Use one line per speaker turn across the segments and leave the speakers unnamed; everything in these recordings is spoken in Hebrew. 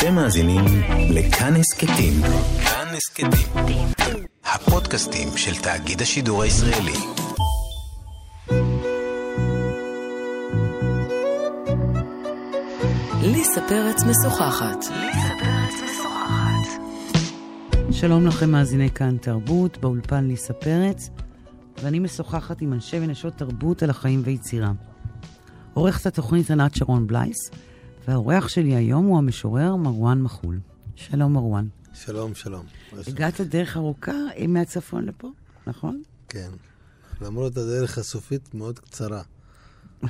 אתם מאזינים לכאן הסכתים. כאן הסכתים. הפודקאסטים של תאגיד השידור הישראלי.
ליסה פרץ משוחחת.
שלום לכם מאזיני כאן תרבות, באולפן ליסה פרץ, ואני משוחחת עם אנשי ונשות תרבות על החיים ויצירה. עורכת התוכנית ענת שרון בלייס, והאורח שלי היום הוא המשורר מרואן מחול. שלום מרואן.
שלום, שלום.
הגעת דרך ארוכה מהצפון לפה, נכון?
כן. למרות הדרך הסופית מאוד קצרה.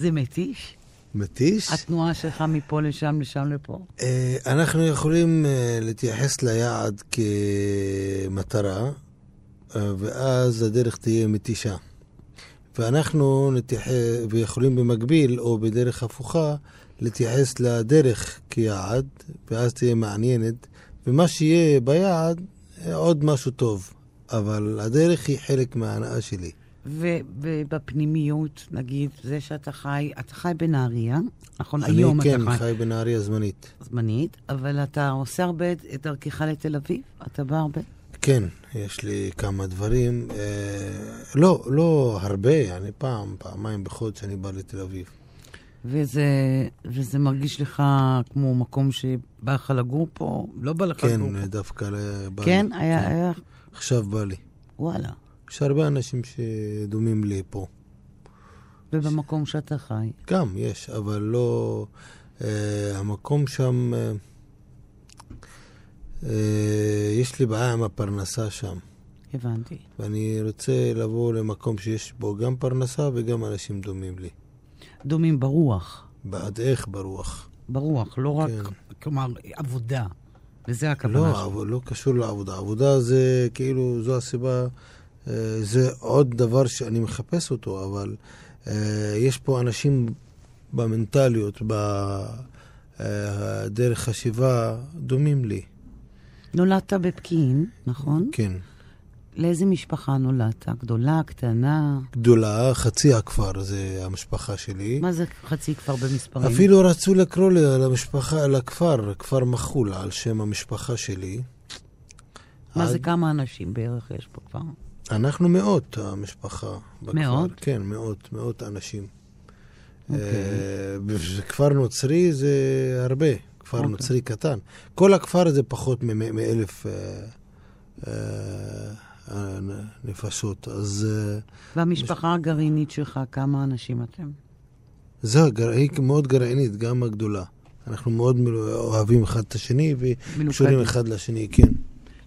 זה מתיש?
מתיש?
התנועה שלך מפה לשם, לשם לפה?
אה, אנחנו יכולים אה, להתייחס ליעד כמטרה, אה, ואז הדרך תהיה מתישה. ואנחנו נתייחס, ויכולים במקביל, או בדרך הפוכה, להתייחס לדרך כיעד, ואז תהיה מעניינת, ומה שיהיה ביעד, עוד משהו טוב. אבל הדרך היא חלק מההנאה שלי.
ובפנימיות, נגיד, זה שאתה חי, אתה חי בנהריה, נכון?
אני
היום
כן,
אתה חי.
חי בנהריה זמנית.
זמנית, אבל אתה עושה הרבה את דרכך לתל אביב? אתה בא הרבה?
כן, יש לי כמה דברים. אה, לא, לא הרבה, אני פעם, פעמיים בחודש אני בא לתל אביב.
וזה, וזה מרגיש לך כמו מקום שבא לך לגור פה? לא בא לך לגור פה.
כן, דווקא בא
כן?
לי.
היה, היה...
עכשיו בא לי.
וואלה.
יש הרבה אנשים שדומים לי פה.
ובמקום שאתה חי?
גם יש, אבל לא... אה, המקום שם... אה, אה, יש לי בעיה עם הפרנסה שם.
הבנתי.
ואני רוצה לבוא למקום שיש בו גם פרנסה וגם אנשים דומים לי.
דומים ברוח.
בעד איך ברוח.
ברוח, לא רק,
כן.
כלומר, עבודה. וזה הכוונה
לא,
שלי.
אבל לא קשור לעבודה. עבודה זה כאילו, זו הסיבה, אה, זה עוד דבר שאני מחפש אותו, אבל אה, יש פה אנשים במנטליות, בדרך חשיבה, דומים לי.
נולדת בפקיעין, נכון?
כן.
לאיזה משפחה נולדת? גדולה, קטנה?
גדולה, חצי הכפר זה המשפחה שלי.
מה זה חצי כפר במספרים?
אפילו רצו לקרוא לי למשפחה, לכפר, כפר מחול, על שם המשפחה שלי.
מה זה
עד-
כמה אנשים בערך יש פה כבר?
אנחנו מאות, המשפחה. בכפר.
מאות?
כן, מאות, מאות אנשים.
אוקיי.
אה, כפר נוצרי זה הרבה, כפר
אוקיי.
נוצרי קטן. כל הכפר זה פחות מאלף אה, אה, אה, נפשות. אז אה,
והמשפחה הגרעינית שלך, כמה אנשים אתם?
זה, היא מאוד גרעינית, גם הגדולה. אנחנו מאוד אוהבים אחד את השני וקשורים. אחד לשני, כן.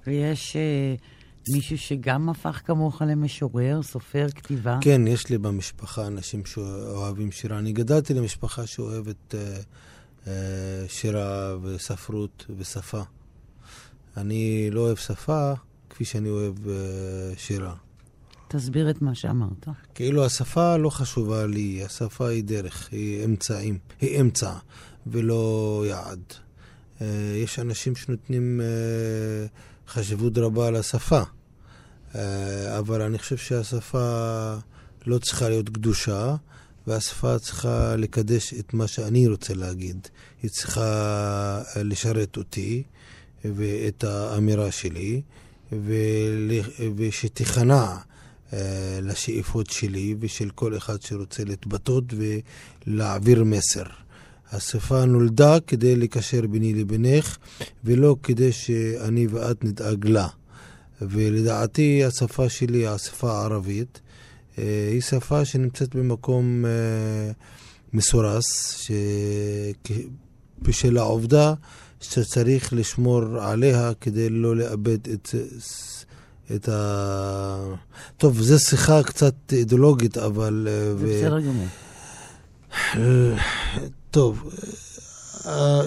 ויש אה, מישהו שגם הפך כמוך למשורר, סופר, כתיבה?
כן, יש לי במשפחה אנשים שאוהבים שירה. אני גדלתי למשפחה שאוהבת אה, שירה וספרות ושפה. אני לא אוהב שפה כפי שאני אוהב אה, שירה.
תסביר את מה שאמרת.
כאילו השפה לא חשובה לי, השפה היא דרך, היא אמצעים, היא אמצע ולא יעד. אה, יש אנשים שנותנים אה, חשיבות רבה לשפה, אה, אבל אני חושב שהשפה לא צריכה להיות קדושה, והשפה צריכה לקדש את מה שאני רוצה להגיד. היא צריכה אה, לשרת אותי ואת האמירה שלי, ושתיכנע אה, לשאיפות שלי ושל כל אחד שרוצה להתבטאות ולהעביר מסר. השפה נולדה כדי לקשר ביני לבינך, ולא כדי שאני ואת נדאג לה. ולדעתי השפה שלי, השפה הערבית, היא שפה שנמצאת במקום אה, מסורס, ש... בשל העובדה שצריך לשמור עליה כדי לא לאבד את, את ה... טוב, זו שיחה קצת אידיאולוגית, אבל... אה,
זה בסדר גמור.
טוב, אה,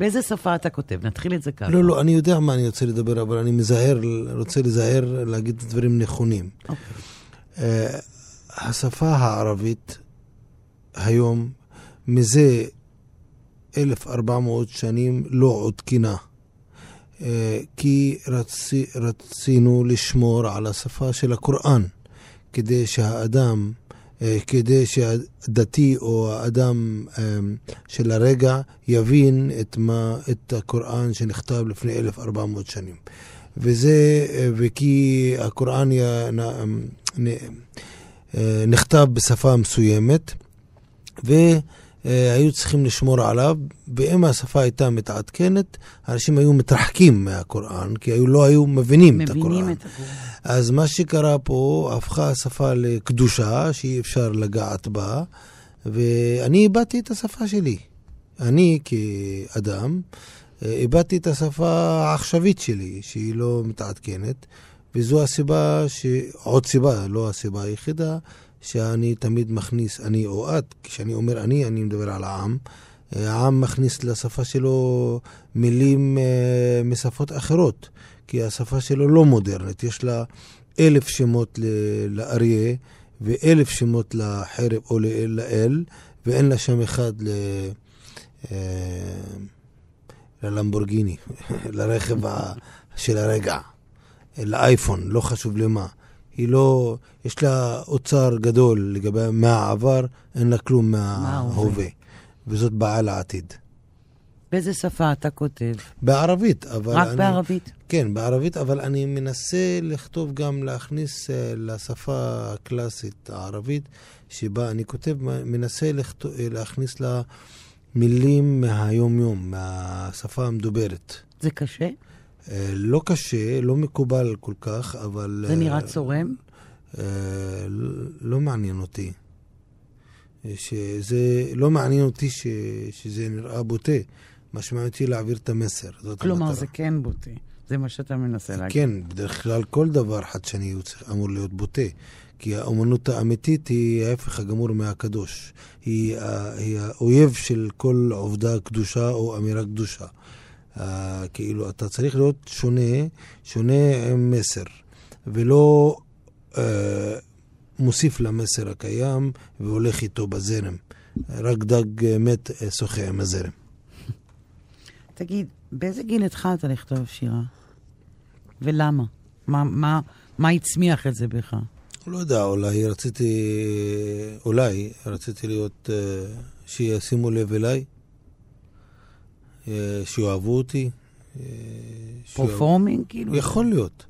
באיזה שפה אתה כותב? נתחיל את זה ככה.
לא, לא, אני יודע מה אני רוצה לדבר, אבל אני מזהר, רוצה לזהר להגיד דברים נכונים.
אוקיי.
אה, השפה הערבית היום, מזה 1,400 שנים, לא עודכנה. אה, כי רצי, רצינו לשמור על השפה של הקוראן, כדי שהאדם כדי שהדתי או האדם אה, של הרגע יבין את, מה, את הקוראן שנכתב לפני 1400 שנים. וזה, אה, וכי הקוראן נכתב בשפה מסוימת, והיו צריכים לשמור עליו, ואם השפה הייתה מתעדכנת, אנשים היו מתרחקים מהקוראן, כי היו, לא היו מבינים, מבינים את הקוראן. מבינים את הקוראן. אז מה שקרה פה, הפכה השפה לקדושה, שאי אפשר לגעת בה, ואני איבדתי את השפה שלי. אני כאדם, איבדתי את השפה העכשווית שלי, שהיא לא מתעדכנת, וזו הסיבה, ש... עוד סיבה, לא הסיבה היחידה, שאני תמיד מכניס, אני או את, כשאני אומר אני, אני מדבר על העם. העם מכניס לשפה שלו מילים uh, משפות אחרות, כי השפה שלו לא מודרנית, יש לה אלף שמות לאריה ואלף שמות לחרב או לאל, ואין לה שם אחד ל... Uh, ללמבורגיני, לרכב של הרגע, לאייפון, לא חשוב למה. היא לא, יש לה אוצר גדול לגבי מהעבר, אין לה כלום מההווה. וזאת בעיה לעתיד.
באיזה שפה אתה כותב?
בערבית, אבל...
רק אני, בערבית?
כן, בערבית, אבל אני מנסה לכתוב גם, להכניס uh, לשפה הקלאסית הערבית, שבה אני כותב, מנסה לכתוב, להכניס לה... מילים מהיום-יום, מהשפה המדוברת.
זה קשה?
אה, לא קשה, לא מקובל כל כך, אבל...
זה נראה אה, צורם?
אה, לא מעניין אותי. שזה לא מעניין אותי ש, שזה נראה בוטה. אותי להעביר את המסר.
כלומר, המטרה. זה כן בוטה. זה מה שאתה מנסה להגיד.
כן, בדרך כלל כל דבר חדשני אמור להיות בוטה. כי האומנות האמיתית היא ההפך הגמור מהקדוש. היא, היא האויב של כל עובדה קדושה או אמירה קדושה. Uh, כאילו, אתה צריך להיות שונה, שונה עם מסר, ולא uh, מוסיף למסר הקיים והולך איתו בזרם. רק דג מת שוחה עם הזרם.
תגיד, באיזה גיל התחלת לכתוב שירה? ולמה? מה, מה, מה הצמיח את זה בך?
לא יודע, אולי רציתי, אולי רציתי להיות, אה, שישימו לב אליי, אה, שיאהבו אותי.
אה, פרפורמינג, כאילו?
יכול להיות.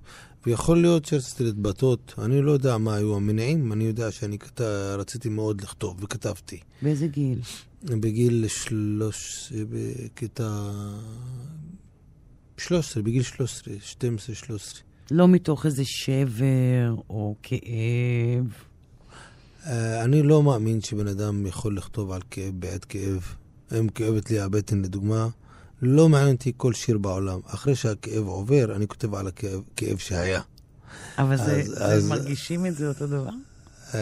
ויכול להיות שרציתי להתבטאות. אני לא יודע מה היו המניעים, אני יודע שאני כת... רציתי מאוד לכתוב, וכתבתי.
באיזה גיל?
בגיל שלוש... בכיתה... שלוש עשרה, בגיל שלוש עשרה, שתים עשרה, שלוש עשרה.
לא מתוך איזה שבר או כאב.
Uh, אני לא מאמין שבן אדם יכול לכתוב על כאב בעת כאב. אם כאבת לי הבטן לדוגמה, לא מעניין אותי כל שיר בעולם. אחרי שהכאב עובר, אני כותב על הכאב שהיה.
אבל אז, זה, אז, זה מרגישים את זה אותו דבר?
Uh,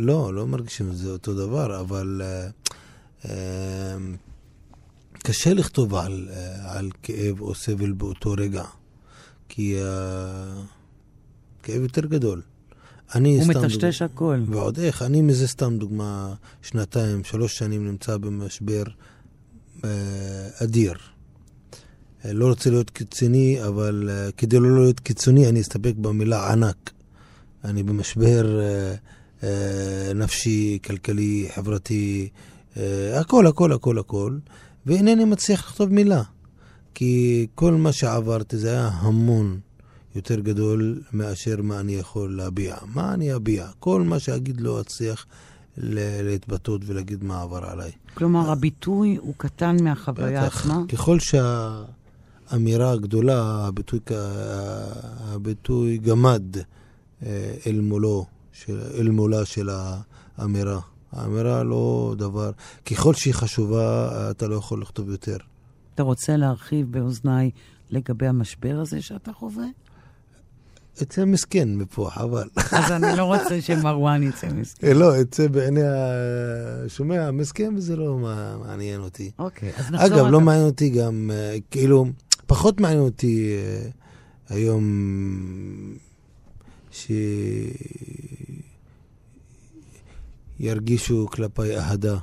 לא, לא מרגישים את זה אותו דבר, אבל uh, uh, קשה לכתוב על, uh, על כאב או סבל באותו רגע. כי הכאב יותר גדול.
אני הוא מטשטש הכל.
ועוד איך, אני מזה סתם דוגמה, שנתיים, שלוש שנים נמצא במשבר אה, אדיר. אה, לא רוצה להיות קיצוני, אבל uh, כדי לא להיות קיצוני, אני אסתפק במילה ענק. אני במשבר נפשי, כלכלי, חברתי, הכל, הכל, הכל, הכל, ואינני מצליח לכתוב מילה. כי כל מה שעברתי זה היה המון יותר גדול מאשר מה אני יכול להביע. מה אני אביע? כל מה שאגיד לא אצליח להתבטאות ולהגיד מה עבר עליי.
כלומר, הביטוי הוא קטן מהחוויה בטח, עצמה?
ככל שהאמירה הגדולה, הביטוי, הביטוי גמד אה, אל מולו, של, אל מולה של האמירה. האמירה לא דבר, ככל שהיא חשובה, אתה לא יכול לכתוב יותר.
אתה רוצה להרחיב באוזניי לגבי המשבר הזה שאתה חווה?
אצא מסכן מפה, חבל.
אז אני לא רוצה שמרואן יצא מסכן.
אה, לא, אצא בעיני השומע מסכן, וזה לא מעניין אותי.
אוקיי, אז נחזור...
אגב, לא מעניין אותי גם, אה, כאילו, פחות מעניין אותי אה, היום שירגישו כלפיי אהדה.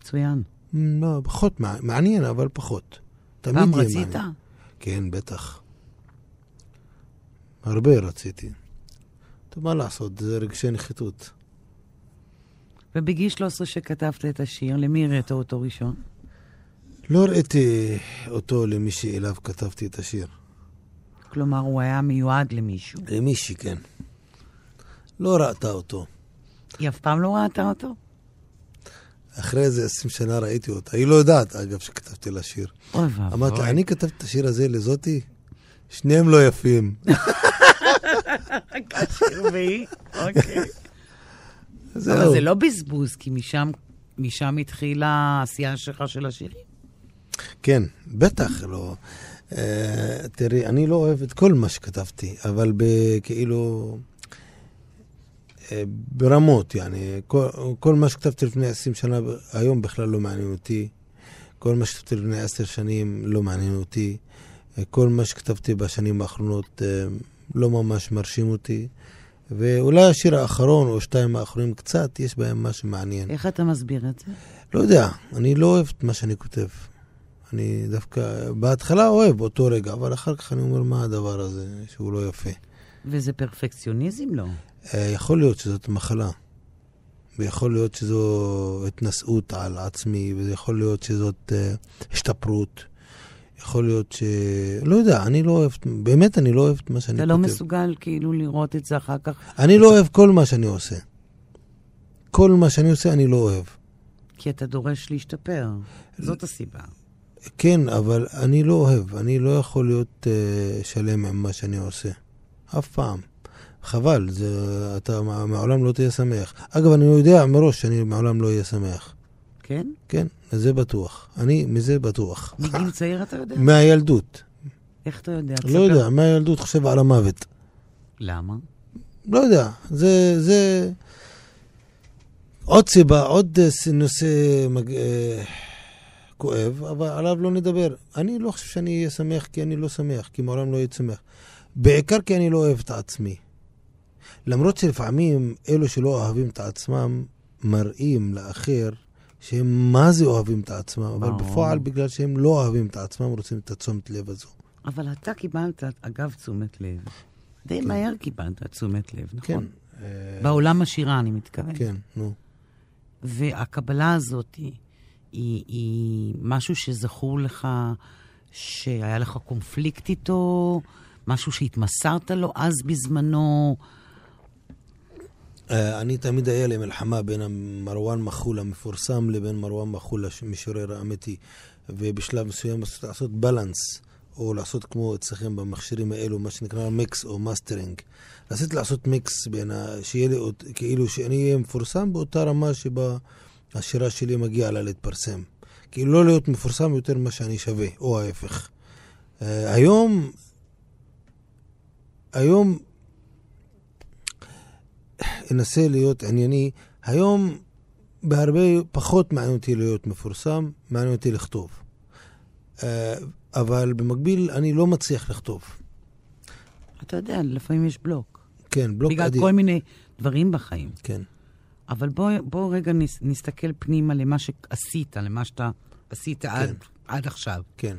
מצוין.
לא, פחות מעניין, אבל פחות.
פעם רצית? מעניין.
כן, בטח. הרבה רציתי. טוב, מה לעשות, זה רגשי נחיתות.
ובגיל 13 שכתבת את השיר, למי הראית אותו ראשון?
לא ראיתי אותו למי שאליו כתבתי את השיר.
כלומר, הוא היה מיועד למישהו.
למישהי, כן. לא ראתה אותו.
היא אף פעם לא ראתה אותו?
אחרי איזה עשרים שנה ראיתי אותה. היא לא יודעת, אגב, שכתבתי לה שיר.
אוי ואבוי.
אמרתי לה, אני כתבתי את השיר הזה לזאתי? שניהם לא יפים.
אוקיי.
זהו.
אבל זה לא בזבוז, כי משם, משם התחילה העשייה שלך של השירים.
כן, בטח לא. Uh, תראי, אני לא אוהב את כל מה שכתבתי, אבל ב- כאילו... uh, ברמות, יעני. כל, כל מה שכתבתי לפני 20 שנה, היום בכלל לא מעניין אותי. כל מה שכתבתי לפני 10 שנים לא מעניין אותי. Uh, כל מה שכתבתי בשנים האחרונות לא ממש מרשים אותי. ואולי השיר האחרון או שתיים האחרונים קצת, יש בהם משהו מעניין.
איך אתה מסביר את זה?
לא יודע, אני לא אוהב את מה שאני כותב. אני דווקא, בהתחלה אוהב באותו רגע, אבל אחר כך אני אומר, מה הדבר הזה שהוא לא יפה.
וזה פרפקציוניזם? לא.
אה, יכול להיות שזאת מחלה, ויכול להיות שזו התנשאות על עצמי, ויכול להיות שזאת אה, השתפרות. יכול להיות ש... לא יודע, אני לא אוהב, באמת אני לא אוהב את מה שאני
אתה
כותב.
לא מסוגל כאילו לראות את זה אחר כך?
אני לא אוהב כל מה שאני עושה. כל מה שאני עושה אני לא אוהב.
כי אתה דורש להשתפר. זאת הסיבה.
כן, אבל אני לא אוהב, אני לא יכול להיות uh, שלם עם מה שאני עושה. אף פעם. חבל, זה, אתה מע- מעולם לא תהיה שמח. אגב, אני יודע מראש שאני מעולם לא אהיה שמח.
כן?
כן, זה בטוח. אני מזה בטוח.
מגיל צעיר אתה יודע?
מהילדות.
איך אתה יודע?
לא. יודע, מהילדות חושב על המוות.
למה?
לא יודע, זה... זה... עוד סיבה, עוד אה, נושא מג... אה, כואב, אבל עליו לא נדבר. אני לא חושב שאני אהיה שמח כי אני לא שמח, כי מעולם לא אהיה שמח. בעיקר כי אני לא אוהב את עצמי. למרות שלפעמים אלו שלא אוהבים את עצמם מראים לאחר שהם מה זה אוהבים את עצמם, אבל
ברור.
בפועל בגלל שהם לא אוהבים את עצמם רוצים את התשומת לב הזו.
אבל אתה קיבלת, אגב, תשומת לב. די מהר קיבלת תשומת לב, נכון?
כן. אה,
בעולם השירה, אני מתכוון.
כן, נו.
והקבלה הזאת היא, היא, היא משהו שזכור לך, שהיה לך קונפליקט איתו, משהו שהתמסרת לו אז בזמנו.
אה, אני תמיד היה לי מלחמה בין מרואן מחול המפורסם לבין מרואן מחול המשורר האמיתי. ובשלב מסוים לעשות balance, או לעשות כמו אצלכם במכשירים האלו, מה שנקרא מיקס או מאסטרינג. רציתי לעשות מיקס בין ה... שיהיה לי עוד, כאילו שאני אהיה מפורסם באותה רמה שבה השירה שלי מגיעה לה להתפרסם. כאילו לא להיות מפורסם יותר ממה שאני שווה, או ההפך. Uh, היום, היום אנסה להיות ענייני. היום בהרבה פחות מעניין אותי להיות מפורסם, מעניין אותי לכתוב. אה, אבל במקביל אני לא מצליח לכתוב.
אתה יודע, לפעמים יש בלוק.
כן, בלוק
בגלל
אדיר.
כל מיני דברים בחיים.
כן.
אבל בוא, בוא רגע נס, נסתכל פנימה למה שעשית, למה שאתה עשית כן. עד, עד עכשיו.
כן.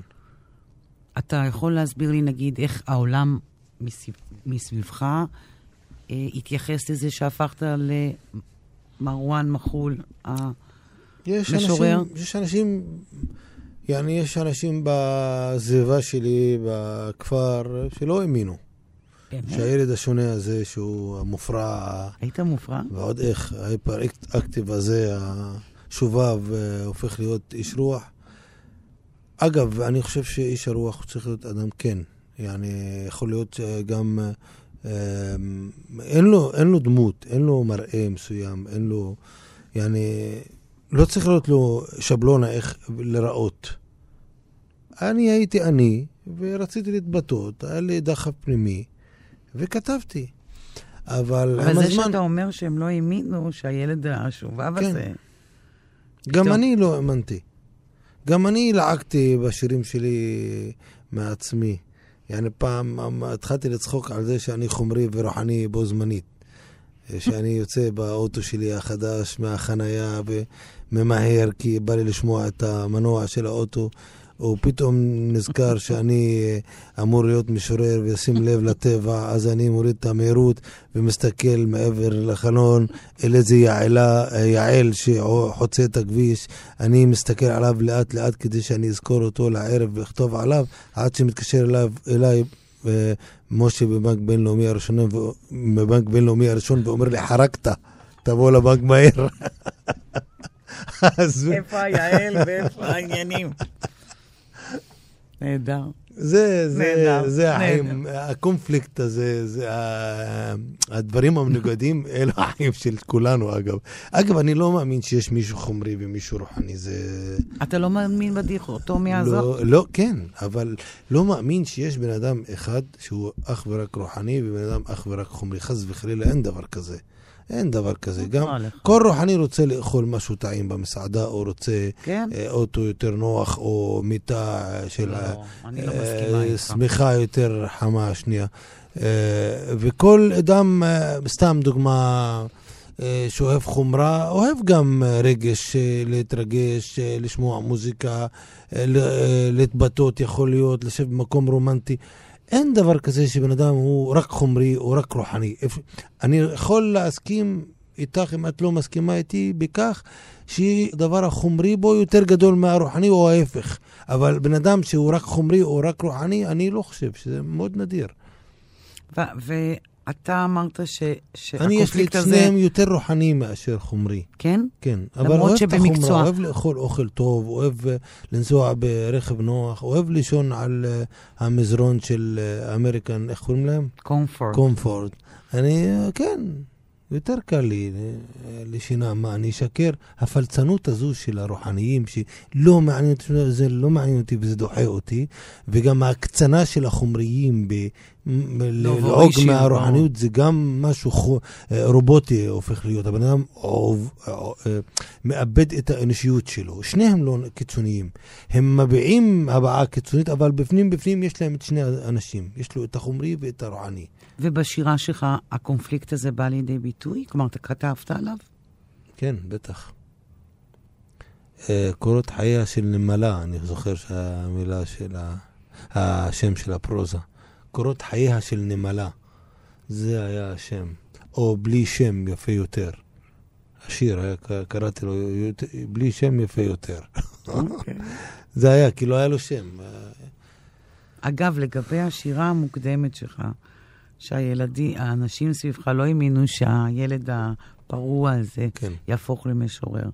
אתה יכול להסביר לי, נגיד, איך העולם מסביב, מסביבך התייחס לזה שהפכת למרואן מחול? אה,
יש? אנשים, יעני, יש אנשים בסביבה שלי, בכפר, שלא האמינו.
באמת?
שהילד השונה הזה, שהוא המופרע,
היית מופרע?
ועוד איך, ההיפר אקטיב הזה, השובב, אה, הופך להיות איש רוח. אגב, אני חושב שאיש הרוח צריך להיות אדם כן. יעני, יכול להיות גם... אה, אין לו, אין לו דמות, אין לו מראה מסוים, אין לו... יעני, לא צריך להיות לו שבלונה איך לראות. אני הייתי אני, ורציתי להתבטאות, היה לי דחף פנימי, וכתבתי. אבל
אבל זה
הזמן...
שאתה אומר שהם לא האמינו שהילד השובב
כן.
הזה...
גם
פתאום-
אני לא האמנתי. גם אני לעגתי בשירים שלי מעצמי. יעני פעם אמ, התחלתי לצחוק על זה שאני חומרי ורוחני בו זמנית. שאני יוצא באוטו שלי החדש מהחנייה וממהר כי בא לי לשמוע את המנוע של האוטו. הוא פתאום נזכר שאני אה, אמור להיות משורר וישים לב לטבע, אז אני מוריד את המהירות ומסתכל מעבר לחלון אל איזה יעלה, אה, יעל שחוצה את הכביש. אני מסתכל עליו לאט לאט כדי שאני אזכור אותו לערב ואכתוב עליו, עד שמתקשר אליו, אליי אה, משה בבנק בינלאומי הראשון, בבנק בינלאומי הראשון ואומר לי, חרקת, תבוא לבנק מהר.
איפה היעל ואיפה העניינים? נהדר.
זה, זה, נהדר, זה החיים, הקונפליקט הזה, זה הדברים המנוגדים, אלו החיים של כולנו, אגב. אגב, אני לא מאמין שיש מישהו חומרי ומישהו רוחני, זה...
אתה לא מאמין בדיכוטומיה לא, הזאת?
לא, כן, אבל לא מאמין שיש בן אדם אחד שהוא אך ורק רוחני ובן אדם אך ורק חומרי. חס וחלילה, אין דבר כזה. אין דבר כזה. גם כל רוחני רוצה לאכול משהו טעים במסעדה, או רוצה כן? אה, אוטו יותר נוח, או מיטה של... לא,
אני לא מסכימה איתך.
שמיכה יותר חמה, שנייה. אה, וכל אדם, אה, סתם דוגמה, שאוהב חומרה, אוהב גם רגש, להתרגש, לשמוע מוזיקה, להתבטאות, יכול להיות, לשבת במקום רומנטי. אין דבר כזה שבן אדם הוא רק חומרי או רק רוחני. אני יכול להסכים איתך, אם את לא מסכימה איתי, בכך שדבר החומרי בו יותר גדול מהרוחני או ההפך. אבל בן אדם שהוא רק חומרי או רק רוחני, אני לא חושב, שזה מאוד נדיר.
ו- אתה אמרת ש, שהקונפליקט הזה...
אני, יש לי את שניהם יותר רוחניים מאשר חומרי.
כן?
כן.
אבל אוהב את החומרה,
אוהב לאכול אוכל טוב, אוהב uh, לנסוע ברכב נוח, אוהב לישון על uh, המזרון של אמריקן, uh, איך קוראים להם?
קומפורט.
קומפורט. אני, uh, כן, יותר קל לי לשינה, מה, אני אשקר? הפלצנות הזו של הרוחניים, שלא מעניין אותי, זה לא מעניין אותי וזה דוחה אותי, וגם ההקצנה של החומריים ב... ללעוג מהרוחניות זה גם משהו רובוטי הופך להיות. הבן אדם מאבד את האנושיות שלו. שניהם לא קיצוניים. הם מביעים הבעה קיצונית, אבל בפנים בפנים יש להם את שני האנשים. יש לו את החומרי ואת הרוחני.
ובשירה שלך הקונפליקט הזה בא לידי ביטוי? כלומר, אתה כתבת עליו?
כן, בטח. קורות חייה של נמלה, אני זוכר שהמילה של השם של הפרוזה. קורות חייה של נמלה. זה היה השם. או בלי שם יפה יותר. השיר, היה, קראתי לו בלי שם יפה יותר. Okay. אוקיי. זה היה, כי לא היה לו שם.
אגב, לגבי השירה המוקדמת שלך, שהילדים, האנשים סביבך לא האמינו שהילד הפרוע הזה כן. יהפוך למשורר.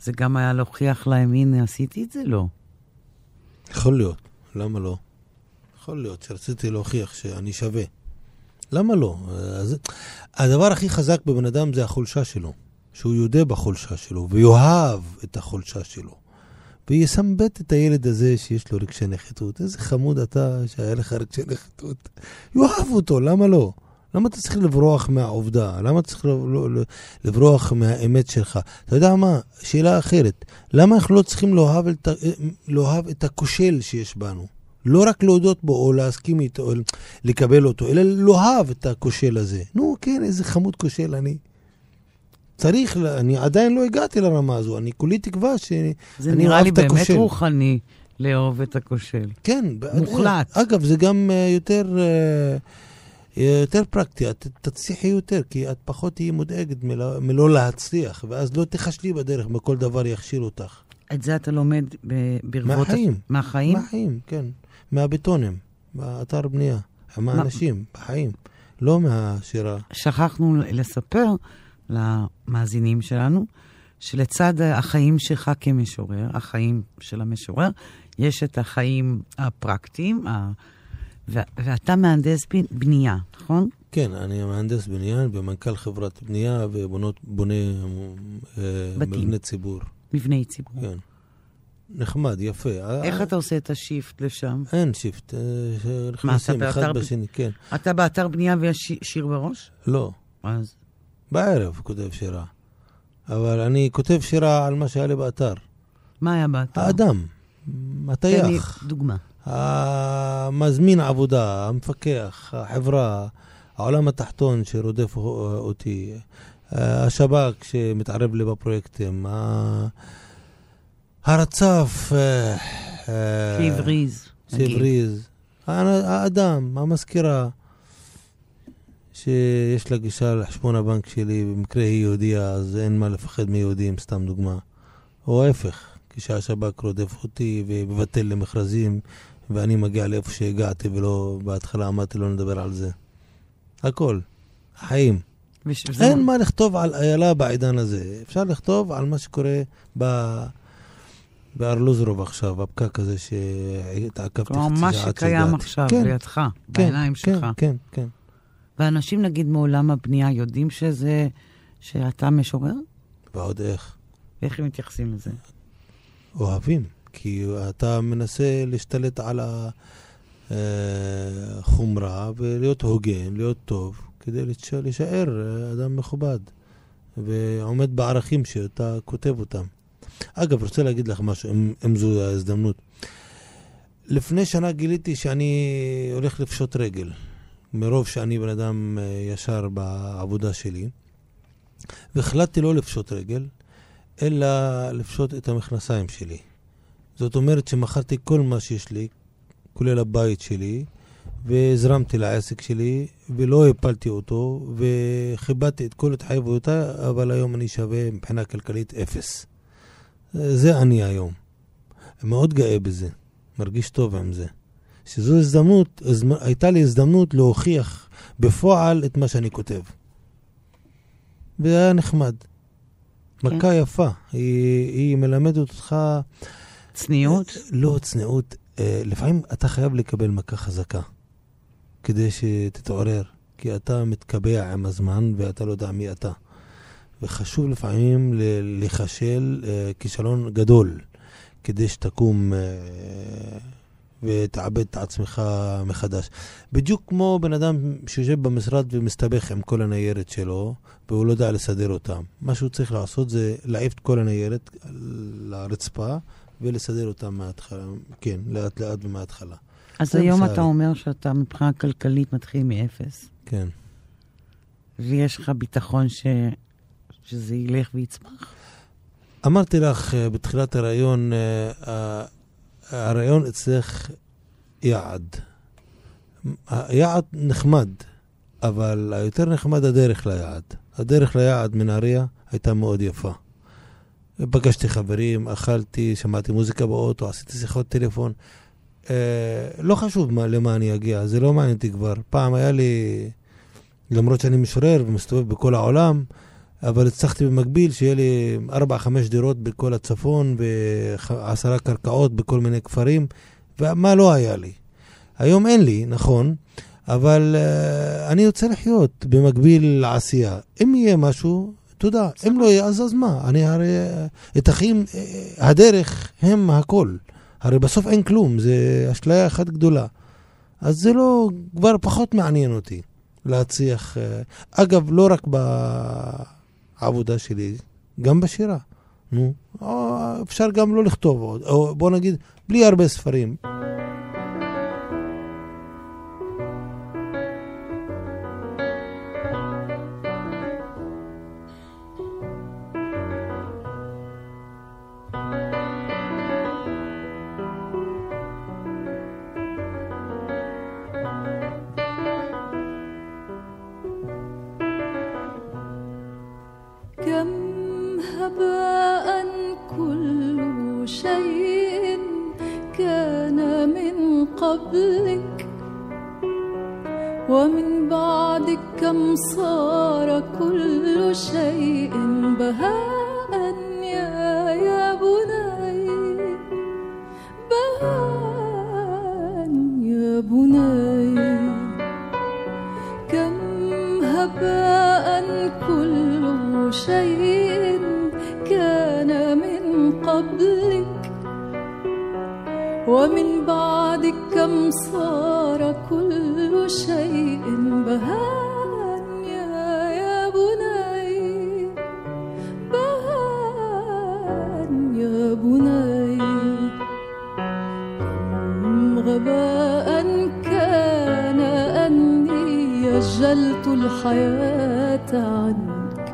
זה גם היה להוכיח להם, הנה, עשיתי את זה? לא.
יכול להיות, למה לא? יכול להיות שרציתי להוכיח שאני שווה. למה לא? אז, הדבר הכי חזק בבן אדם זה החולשה שלו. שהוא יודה בחולשה שלו, ויאהב את החולשה שלו. ויסמבט את הילד הזה שיש לו רגשי נחיתות. איזה חמוד אתה שהיה לך רגשי נחיתות. יאהב אותו, למה לא? למה אתה צריך לברוח מהעובדה? למה אתה צריך לברוח מהאמת שלך? אתה יודע מה? שאלה אחרת. למה אנחנו לא צריכים לאהוב את, לאהוב את הכושל שיש בנו? לא רק להודות בו או להסכים איתו, או לקבל אותו, אלא לאהוב את הכושל הזה. נו, כן, איזה חמוד כושל אני. צריך, אני עדיין לא הגעתי לרמה הזו, אני כולי תקווה שאני אוהב את הכושל.
זה נראה לי באמת רוחני לאהוב את הכושל.
כן.
מוחלט.
אגב, זה גם uh, יותר, uh, יותר פרקטי, את תצליחי יותר, כי את פחות תהיי מודאגת מלא, מלא להצליח, ואז לא תחשלי בדרך, בכל דבר יכשיל אותך.
את זה אתה לומד ברבות...
מהחיים.
מהחיים?
מהחיים, כן. מהבטונים, באתר בנייה, עם האנשים, בחיים, לא מהשירה.
שכחנו לספר למאזינים שלנו, שלצד החיים שלך כמשורר, החיים של המשורר, יש את החיים הפרקטיים, ה... ו- ואתה מהנדס בנייה, נכון?
כן, אני מהנדס בנייה ומנכ"ל חברת בנייה ובונה אה, מבני ציבור.
מבני ציבור.
כן. נחמד, יפה.
איך אתה עושה את ה shift לשם?
אין shift, אה, נכנסים אחד בשני, כן.
אתה באתר בנייה ויש שיר בראש?
לא.
אז?
בערב כותב שירה. אבל אני כותב שירה על מה שהיה לי באתר.
מה היה באתר?
האדם, הטייח. תן לי
דוגמה.
המזמין עבודה, המפקח, החברה, העולם התחתון שרודף אותי, השב"כ שמתערב לי בפרויקטים, הרצף, אה,
שהבריז. נגיד.
שהבריז. האדם, המזכירה, שיש לה גישה לחשבון הבנק שלי, במקרה היא יהודייה, אז אין מה לפחד מיהודים, סתם דוגמה. או ההפך, כשהשב"כ רודף אותי ומבטל למכרזים, ואני מגיע לאיפה שהגעתי ולא, בהתחלה אמרתי לא נדבר על זה. הכל, החיים.
וזה-
אין מה לכתוב על איילה בעידן הזה. אפשר לכתוב על מה שקורה ב... בארלוזרוב עכשיו, הפקק הזה שהתעכבתי
כלומר, מה שקיים. עכשיו
כן,
לידך,
כן,
בעיניים
כן,
שלך.
כן, כן.
ואנשים, נגיד, מעולם הבנייה יודעים שזה, שאתה משורר?
ועוד איך.
איך הם מתייחסים לזה?
אוהבים, כי אתה מנסה להשתלט על החומרה ולהיות הוגן, להיות טוב, כדי להיש- להישאר אדם מכובד ועומד בערכים שאתה כותב אותם. אגב, רוצה להגיד לך משהו, אם, אם זו ההזדמנות. לפני שנה גיליתי שאני הולך לפשוט רגל, מרוב שאני בן אדם אה, ישר בעבודה שלי, והחלטתי לא לפשוט רגל, אלא לפשוט את המכנסיים שלי. זאת אומרת שמכרתי כל מה שיש לי, כולל הבית שלי, והזרמתי לעסק שלי, ולא הפלתי אותו, וכיבדתי את כל התחייבויותיי, אבל היום אני שווה מבחינה כלכלית אפס. זה אני היום. מאוד גאה בזה, מרגיש טוב עם זה. שזו הזדמנות, הייתה לי הזדמנות להוכיח בפועל את מה שאני כותב. וזה היה נחמד. מכה יפה, היא, היא מלמדת אותך
צניעות?
לא צניעות, אה, לפעמים אתה חייב לקבל מכה חזקה כדי שתתעורר, כי אתה מתקבע עם הזמן ואתה לא יודע מי אתה. וחשוב לפעמים ל- להיכשל אה, כישלון גדול כדי שתקום אה, ותעבד את עצמך מחדש. בדיוק כמו בן אדם שיושב במשרד ומסתבך עם כל הניירת שלו והוא לא יודע לסדר אותם. מה שהוא צריך לעשות זה להעיף את כל הניירת לרצפה ולסדר אותם מההתחלה, כן, לאט לאט ומההתחלה.
אז היום. אתה אומר שאתה מבחינה כלכלית מתחיל מאפס,
כן.
ויש לך ביטחון ש... שזה ילך ויצמח.
אמרתי לך אה, בתחילת הראיון, אה, ה- הראיון אצלך יעד. היעד נחמד, אבל היותר נחמד הדרך ליעד. הדרך ליעד מנהריה הייתה מאוד יפה. פגשתי חברים, אכלתי, שמעתי מוזיקה באוטו, עשיתי שיחות טלפון. אה, לא חשוב מה, למה אני אגיע, זה לא מעניין אותי כבר. פעם היה לי, למרות שאני משורר ומסתובב בכל העולם, אבל הצלחתי במקביל שיהיה לי 4-5 דירות בכל הצפון ועשרה קרקעות בכל מיני כפרים, ומה לא היה לי. היום אין לי, נכון, אבל uh, אני רוצה לחיות במקביל לעשייה. אם יהיה משהו, תודה. אם לא יהיה, אז אז מה? אני הרי... אה, את החיים, אה, הדרך הם הכל. הרי בסוף אין כלום, זה אשליה אחת גדולה. אז זה לא, כבר פחות מעניין אותי להצליח. אגב, לא רק בעבודה שלי, גם בשירה. נו, או אפשר גם לא לכתוב עוד, או בוא נגיד, בלי הרבה ספרים.
قبلك ومن بعدك كم صار كل شيء بهاء يا يا بني بهاء يا بني كم هباء كل شيء كان من قبلك ومن بعدك كم صار كل شيء بهاء يا بني؟ بهاء يا بني. كم غباء كان أني أجلت الحياة عنك.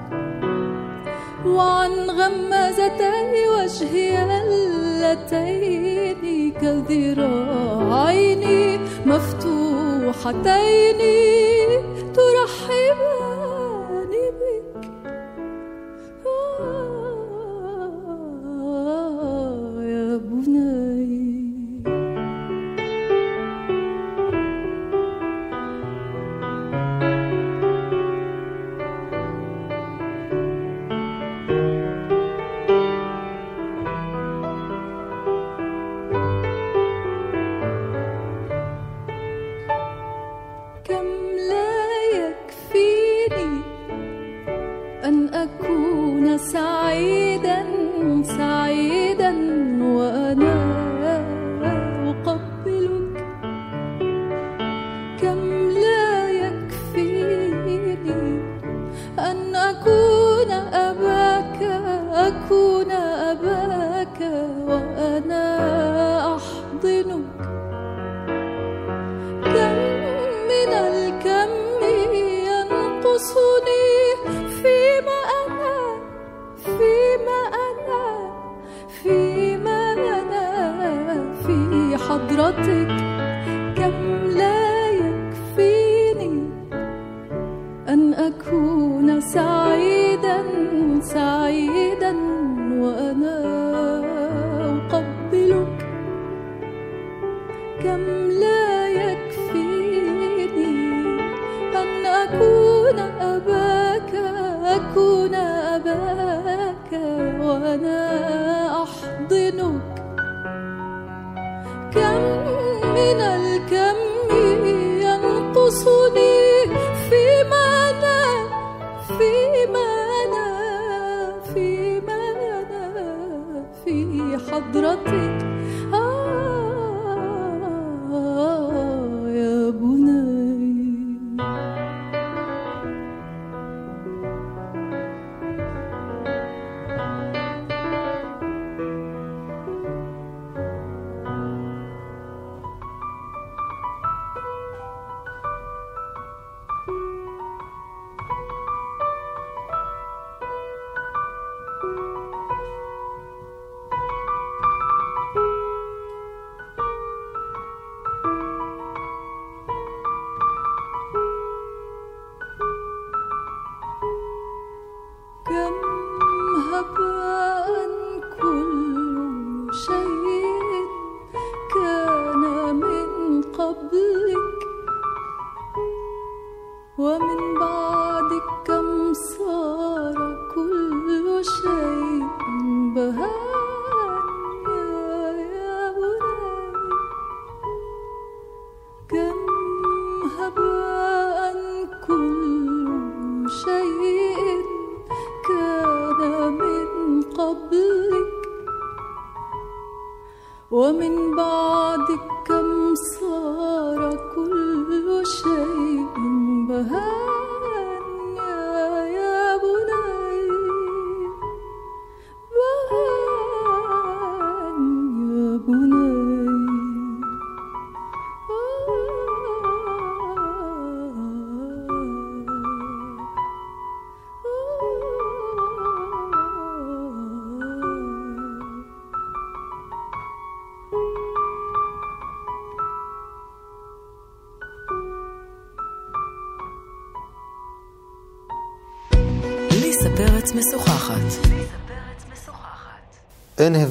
وعن غمازتي وجهي اللتين
كذراعيني مفتوحتيني
cấm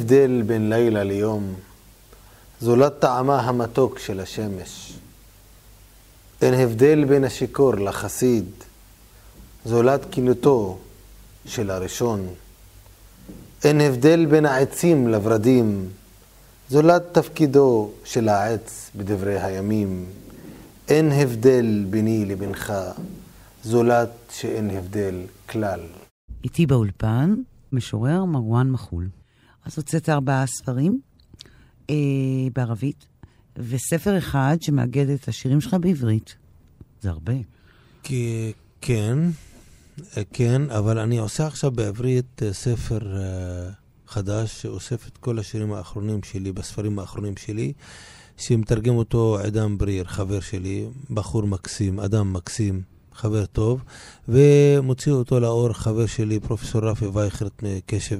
הבדל בין לילה ליום, זולת טעמה המתוק של השמש. אין הבדל בין השיכור לחסיד, זולת כינותו של הראשון. אין הבדל בין העצים לורדים, זולת תפקידו של העץ בדברי הימים. אין הבדל ביני לבינך, זולת שאין הבדל כלל.
איתי באולפן, משורר מרואן מחול. אז הוצאת ארבעה ספרים אה, בערבית, וספר אחד שמאגד את השירים שלך בעברית. זה הרבה.
כי, כן, אה, כן, אבל אני עושה עכשיו בעברית אה, ספר אה, חדש שאוסף את כל השירים האחרונים שלי, בספרים האחרונים שלי, שמתרגם אותו עידן בריר, חבר שלי, בחור מקסים, אדם מקסים, חבר טוב, ומוציא אותו לאור חבר שלי, פרופסור רפי וייכרט מקשב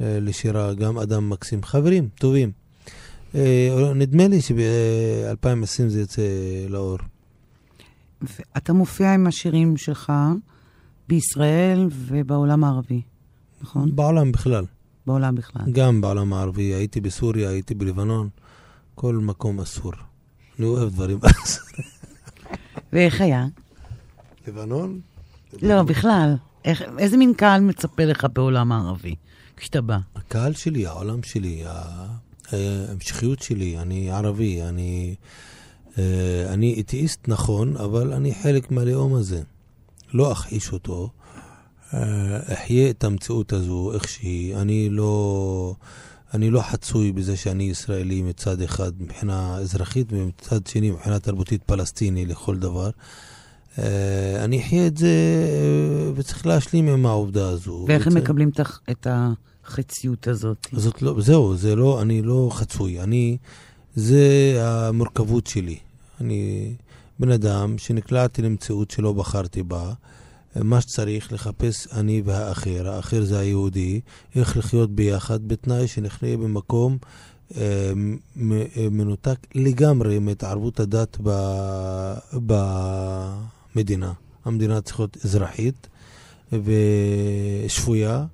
לשירה, גם אדם מקסים, חברים טובים.
אה, נדמה לי שב-2020 זה יוצא לאור.
אתה מופיע עם השירים שלך בישראל ובעולם הערבי, נכון?
בעולם בכלל.
בעולם בכלל.
גם בעולם הערבי. הייתי בסוריה, הייתי בלבנון. כל מקום אסור. אני אוהב דברים אסורים.
ואיך היה?
לבנון?
לא, בכלל. איך, איזה מין קהל מצפה לך בעולם הערבי כשאתה בא?
הקהל שלי, העולם שלי, ההמשכיות שלי, אני ערבי, אני, אה, אני אתאיסט נכון, אבל אני חלק מהלאום הזה. לא אכחיש אותו, אה, אחיה את המציאות הזו איך שהיא. אני לא, אני לא חצוי בזה שאני ישראלי מצד אחד מבחינה אזרחית ומצד שני מבחינה תרבותית פלסטיני לכל דבר. אה, אני אחיה את זה אה, וצריך להשלים עם העובדה הזו.
ואיך הם
וצריך-
מקבלים את הח- את החציות הזאת?
זאת לא, זהו, זה לא, אני לא חצוי. אני, זה המורכבות שלי. אני בן אדם שנקלעתי למציאות שלא בחרתי בה. מה שצריך לחפש אני והאחר, האחר זה היהודי, איך לחיות ביחד בתנאי שנחיה במקום אה, אה, מנותק לגמרי מהתערבות הדת ב- במדינה. המדינה צריכה להיות אזרחית ושפויה,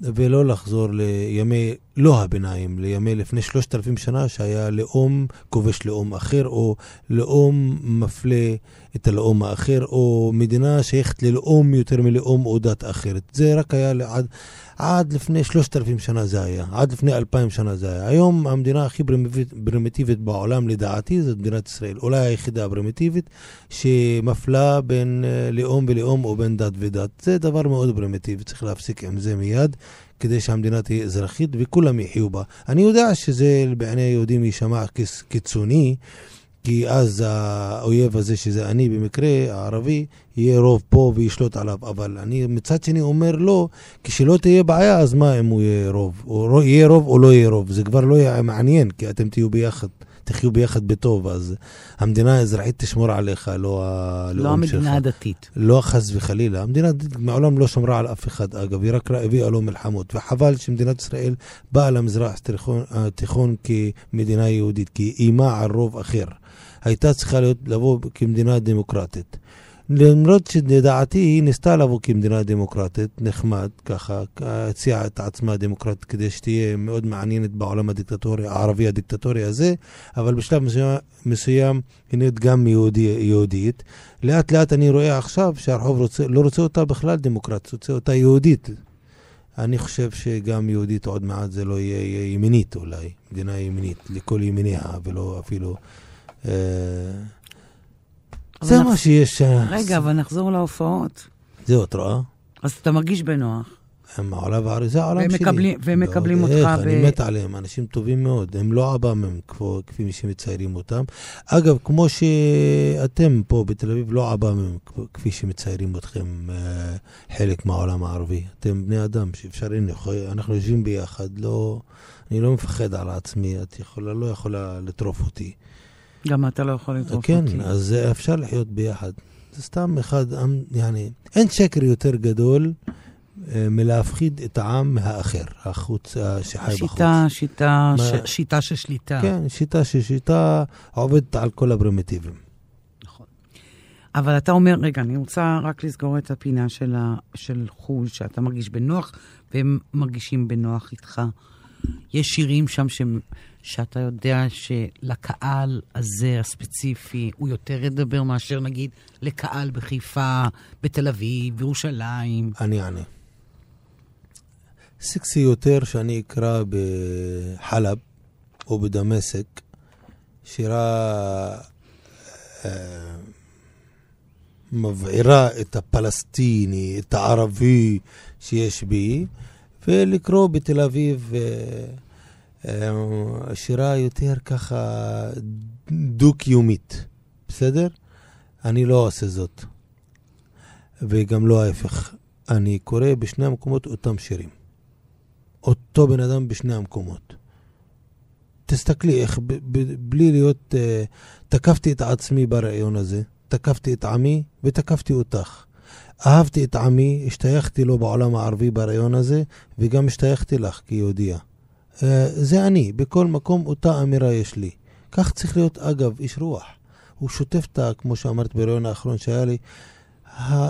ולא לחזור לימי, לא הביניים, לימי לפני שלושת אלפים שנה שהיה לאום כובש לאום אחר, או לאום מפלה את הלאום האחר, או מדינה שייכת ללאום יותר מלאום או דת אחרת. זה רק היה עד, עד לפני שלושת אלפים שנה זה היה, עד לפני אלפיים שנה זה היה. היום המדינה הכי פרימיטיבית בעולם לדעתי זאת מדינת ישראל, אולי היחידה הפרימיטיבית שמפלה בין אה, לאום ולאום או בין דת ודת. זה דבר מאוד פרימיטיבי, צריך להפסיק עם זה מיד. כדי שהמדינה תהיה אזרחית וכולם יחיו בה. אני יודע שזה בעיני היהודים יישמע קיצוני, כי אז האויב הזה, שזה אני במקרה, הערבי, יהיה רוב פה וישלוט עליו. אבל אני מצד שני אומר לא, כשלא תהיה בעיה, אז מה אם הוא יהיה רוב? או יהיה רוב או לא יהיה רוב? זה כבר לא יהיה מעניין, כי אתם תהיו ביחד. תחיו ביחד בטוב, אז המדינה האזרחית תשמור עליך, לא הלאום
לא
שלך.
המדינה הדתית.
לא חס וחלילה. המדינה מעולם לא שמרה על אף אחד, אגב, היא רק הביאה לו מלחמות. וחבל שמדינת ישראל באה למזרח התיכון כמדינה יהודית, כי היא איימה על רוב אחר. הייתה צריכה להיות, לבוא כמדינה דמוקרטית. למרות שלדעתי היא ניסתה לבוא כמדינה דמוקרטית, נחמד, ככה, הציעה את עצמה דמוקרטית כדי שתהיה מאוד מעניינת בעולם הדיקטטורי, הערבי הדיקטטורי הזה, אבל בשלב מסוים, מסוים היא נהיית גם יהודי, יהודית. לאט לאט אני רואה עכשיו שהרחוב רוצה, לא רוצה אותה בכלל דמוקרטית, רוצה אותה יהודית. אני חושב שגם יהודית עוד מעט זה לא יהיה, יהיה ימינית אולי, מדינה ימינית, לכל ימיניה, ולא אפילו... אה, זה
אנחנו-
מה שיש. אה,
רגע, אבל נחזור להופעות.
זהו, את רואה?
אז אתה מרגיש בנוח.
הם העולם הערבי, זה העולם שלי.
והם
ועוד
מקבלים אותך
אני
ב-
מת עליהם, אנשים טובים מאוד, הם לא עב"מים כפי שמציירים אותם. אגב, כמו שאתם פה בתל אביב לא עב"מים כפ- כפי שמציירים אתכם אה, חלק מהעולם הערבי. אתם בני אדם שאפשר, הנה, אנחנו יושבים ביחד, לא... אני לא מפחד על עצמי, את יכולה, לא יכולה לטרוף אותי.
גם אתה לא יכול לטרוף
כן,
אותי.
אז אה, אפשר לחיות ביחד. זה סתם אחד, עם, יעני, אין שקר יותר גדול אה, מלהפחיד את העם מהאחר, החוץ, אה, שחי בחוץ.
שיטה, שיטה,
מה-
ש- שיטה של שליטה.
כן, שיטה ששיטה עובדת על כל הפרימיטיבים.
נכון. אבל אתה אומר, רגע, אני רוצה רק לסגור את הפינה של, ה, של חו"ל, שאתה מרגיש בנוח, והם מרגישים בנוח איתך. יש שירים שם ש, שאתה יודע שלקהל הזה הספציפי, הוא יותר ידבר מאשר נגיד לקהל בחיפה, בתל אביב, בירושלים.
אני אענה. סקסי יותר שאני אקרא בחלב או בדמשק, שירה אה, מבעירה את הפלסטיני, את הערבי שיש בי, ולקרוא בתל אביב אה, שירה יותר ככה דו-קיומית, בסדר? אני לא עושה זאת. וגם לא ההפך. אני קורא בשני המקומות אותם שירים. אותו בן אדם בשני המקומות. תסתכלי איך, ב- ב- בלי להיות... Uh, תקפתי את עצמי ברעיון הזה, תקפתי את עמי ותקפתי אותך. אהבתי את עמי, השתייכתי לו בעולם הערבי ברעיון הזה, וגם השתייכתי לך כיהודייה. אה, זה אני, בכל מקום אותה אמירה יש לי. כך צריך להיות, אגב, איש רוח. הוא שוטף את ה... כמו שאמרת בריאיון האחרון שהיה לי,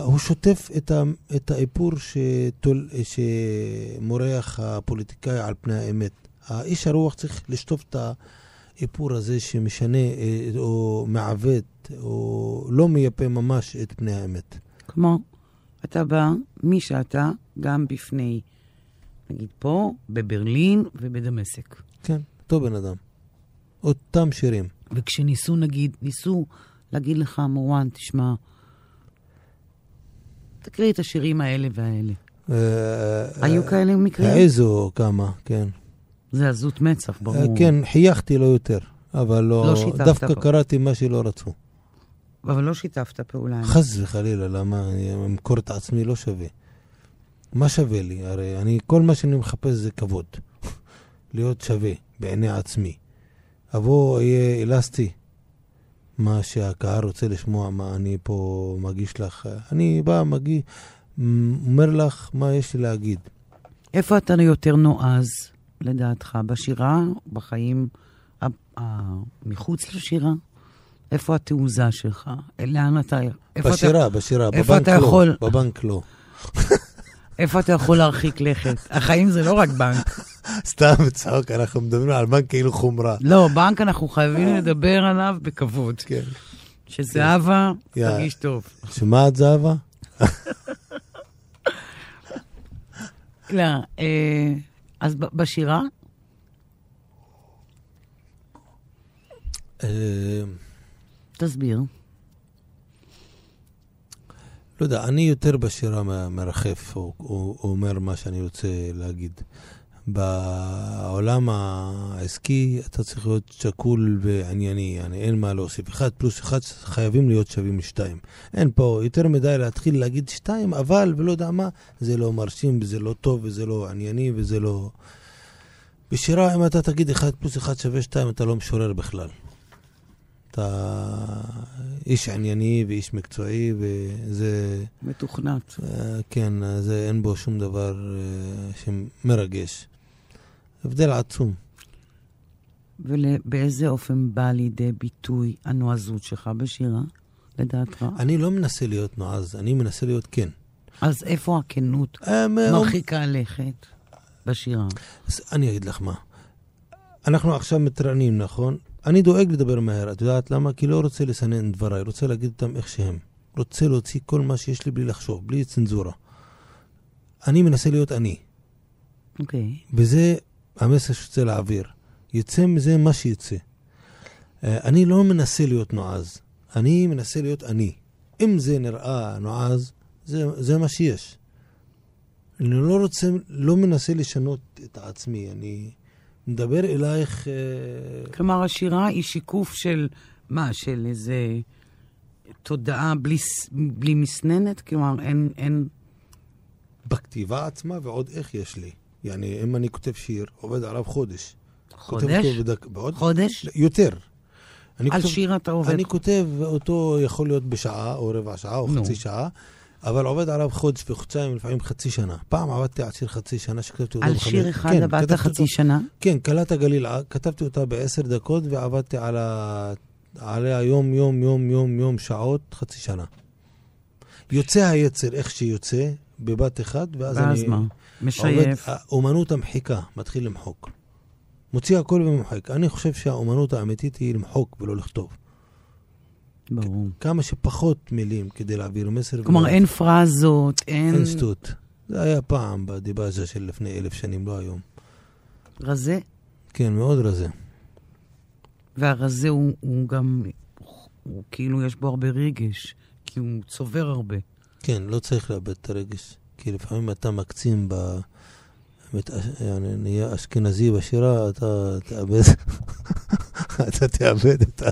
הוא שוטף את, ה, את האיפור שתול, שמורח הפוליטיקאי על פני האמת. האיש הרוח צריך לשטוף את האיפור הזה שמשנה אה, או מעוות או לא מייפה ממש את פני האמת.
כלומר, אתה בא, מי שאתה, גם בפני, נגיד פה, בברלין ובדמשק.
כן, אותו בן אדם. אותם שירים.
וכשניסו, נגיד, ניסו להגיד לך, מורן, תשמע, תקריא את השירים האלה והאלה.
אה,
היו כאלה מקרים?
העזו כמה, כן.
זה עזות מצח,
אה,
ברור.
כן, חייכתי לו יותר, אבל
לא
לא...
שיתפת
דווקא. קראתי מה שלא רצו.
אבל לא שיתפת פעולה.
חס וחלילה, למה אני אמכור את עצמי לא שווה. מה שווה לי? הרי אני, כל מה שאני מחפש זה כבוד. להיות שווה בעיני עצמי. אבוא, אהיה אלסטי. מה שהקהל רוצה לשמוע, מה אני פה מגיש לך. אני בא, מגיש, אומר לך מה יש לי להגיד.
איפה אתה יותר נועז, לדעתך? בשירה, בחיים מחוץ לשירה? איפה התעוזה שלך? לאן אתה...
בשירה, בשירה,
איפה
בבנק
אתה
לא.
יכול?
בבנק לא.
איפה אתה יכול להרחיק לכת? החיים זה לא רק בנק.
סתם צחוק, אנחנו מדברים על בנק כאילו חומרה.
לא, בנק אנחנו חייבים לדבר עליו בכבוד.
כן.
שזהבה
יא.
תרגיש טוב.
שומעת זהבה?
לא, אה, אז בשירה?
אה,
תסביר.
לא יודע, אני יותר בשירה מרחף, או, או, או אומר מה שאני רוצה להגיד. בעולם העסקי אתה צריך להיות שקול וענייני, yani, אין מה להוסיף. אחד פלוס אחד חייבים להיות שווים לשתיים. אין פה יותר מדי להתחיל להגיד שתיים, אבל ולא יודע מה, זה לא מרשים וזה לא טוב וזה לא ענייני וזה לא... בשירה, אם אתה תגיד אחד פלוס אחד שווה שתיים, אתה לא משורר בכלל. אתה איש ענייני ואיש מקצועי, וזה...
מתוכנת.
אה, כן, זה אין בו שום דבר אה, שמרגש. הבדל עצום.
ובאיזה אופן בא לידי ביטוי הנועזות שלך בשירה, לדעתך?
אני לא מנסה להיות נועז, אני מנסה להיות כן.
אז איפה הכנות
אה,
מרחיקה לכת בשירה?
אני אגיד לך מה. אנחנו עכשיו מתראיינים, נכון? אני דואג לדבר מהר, את יודעת למה? כי לא רוצה לסנן דבריי, רוצה להגיד אותם איך שהם. רוצה להוציא כל מה שיש לי בלי לחשוב, בלי צנזורה. אני מנסה להיות אני,
אוקיי.
וזה המסר שרוצה להעביר. יצא מזה מה שיצא. אה, אני לא מנסה להיות נועז, אני מנסה להיות אני. אם זה נראה נועז, זה, זה מה שיש. אני לא רוצה, לא מנסה לשנות את עצמי, אני מדבר אלייך... אה,
כלומר, השירה היא שיקוף של מה? של איזה תודעה בלי, בלי מסננת? כלומר, אין, אין...
בכתיבה עצמה ועוד איך יש לי. יעני, אם אני כותב שיר, עובד עליו חודש.
חודש?
בדק... בעוד...
חודש?
יותר.
על
כותב-
שיר אתה עובד.
אני כותב אותו יכול להיות בשעה, או רבע שעה, או
נו.
חצי שעה, אבל עובד עליו חודש וחודשיים, לפעמים חצי שנה. פעם עבדתי על שיר חצי שנה שכתבתי אותו
על שיר אחד
כן,
עבדת חצי שנה?
כן, קלת הגליל, כתבתי אותה בעשר דקות ועבדתי על ה... עליה יום, יום, יום, יום, יום, שעות, חצי שנה. יוצא היצר איך שיוצא, בבת אחד, ואז אני...
ואז מה?
עובד,
משייף.
האומנות המחיקה, מתחיל למחוק. מוציא הכל ומוחק. אני חושב שהאומנות האמיתית היא למחוק ולא לכתוב.
ברור.
כמה שפחות מילים כדי להעביר מסר.
כלומר, אין פרזות, אין...
אין שטות. זה היה פעם בדיבאז'ה של לפני אלף שנים, לא היום.
רזה,
כן, מאוד רזה.
והרזה הוא, הוא גם, הוא כאילו יש בו הרבה רגש, כי הוא צובר הרבה.
כן, לא צריך לאבד את הרגש. כי לפעמים אתה מקצין ב... יעני, נהיה אשכנזי בשירה, אתה תאבד, אתה תאבד את ה...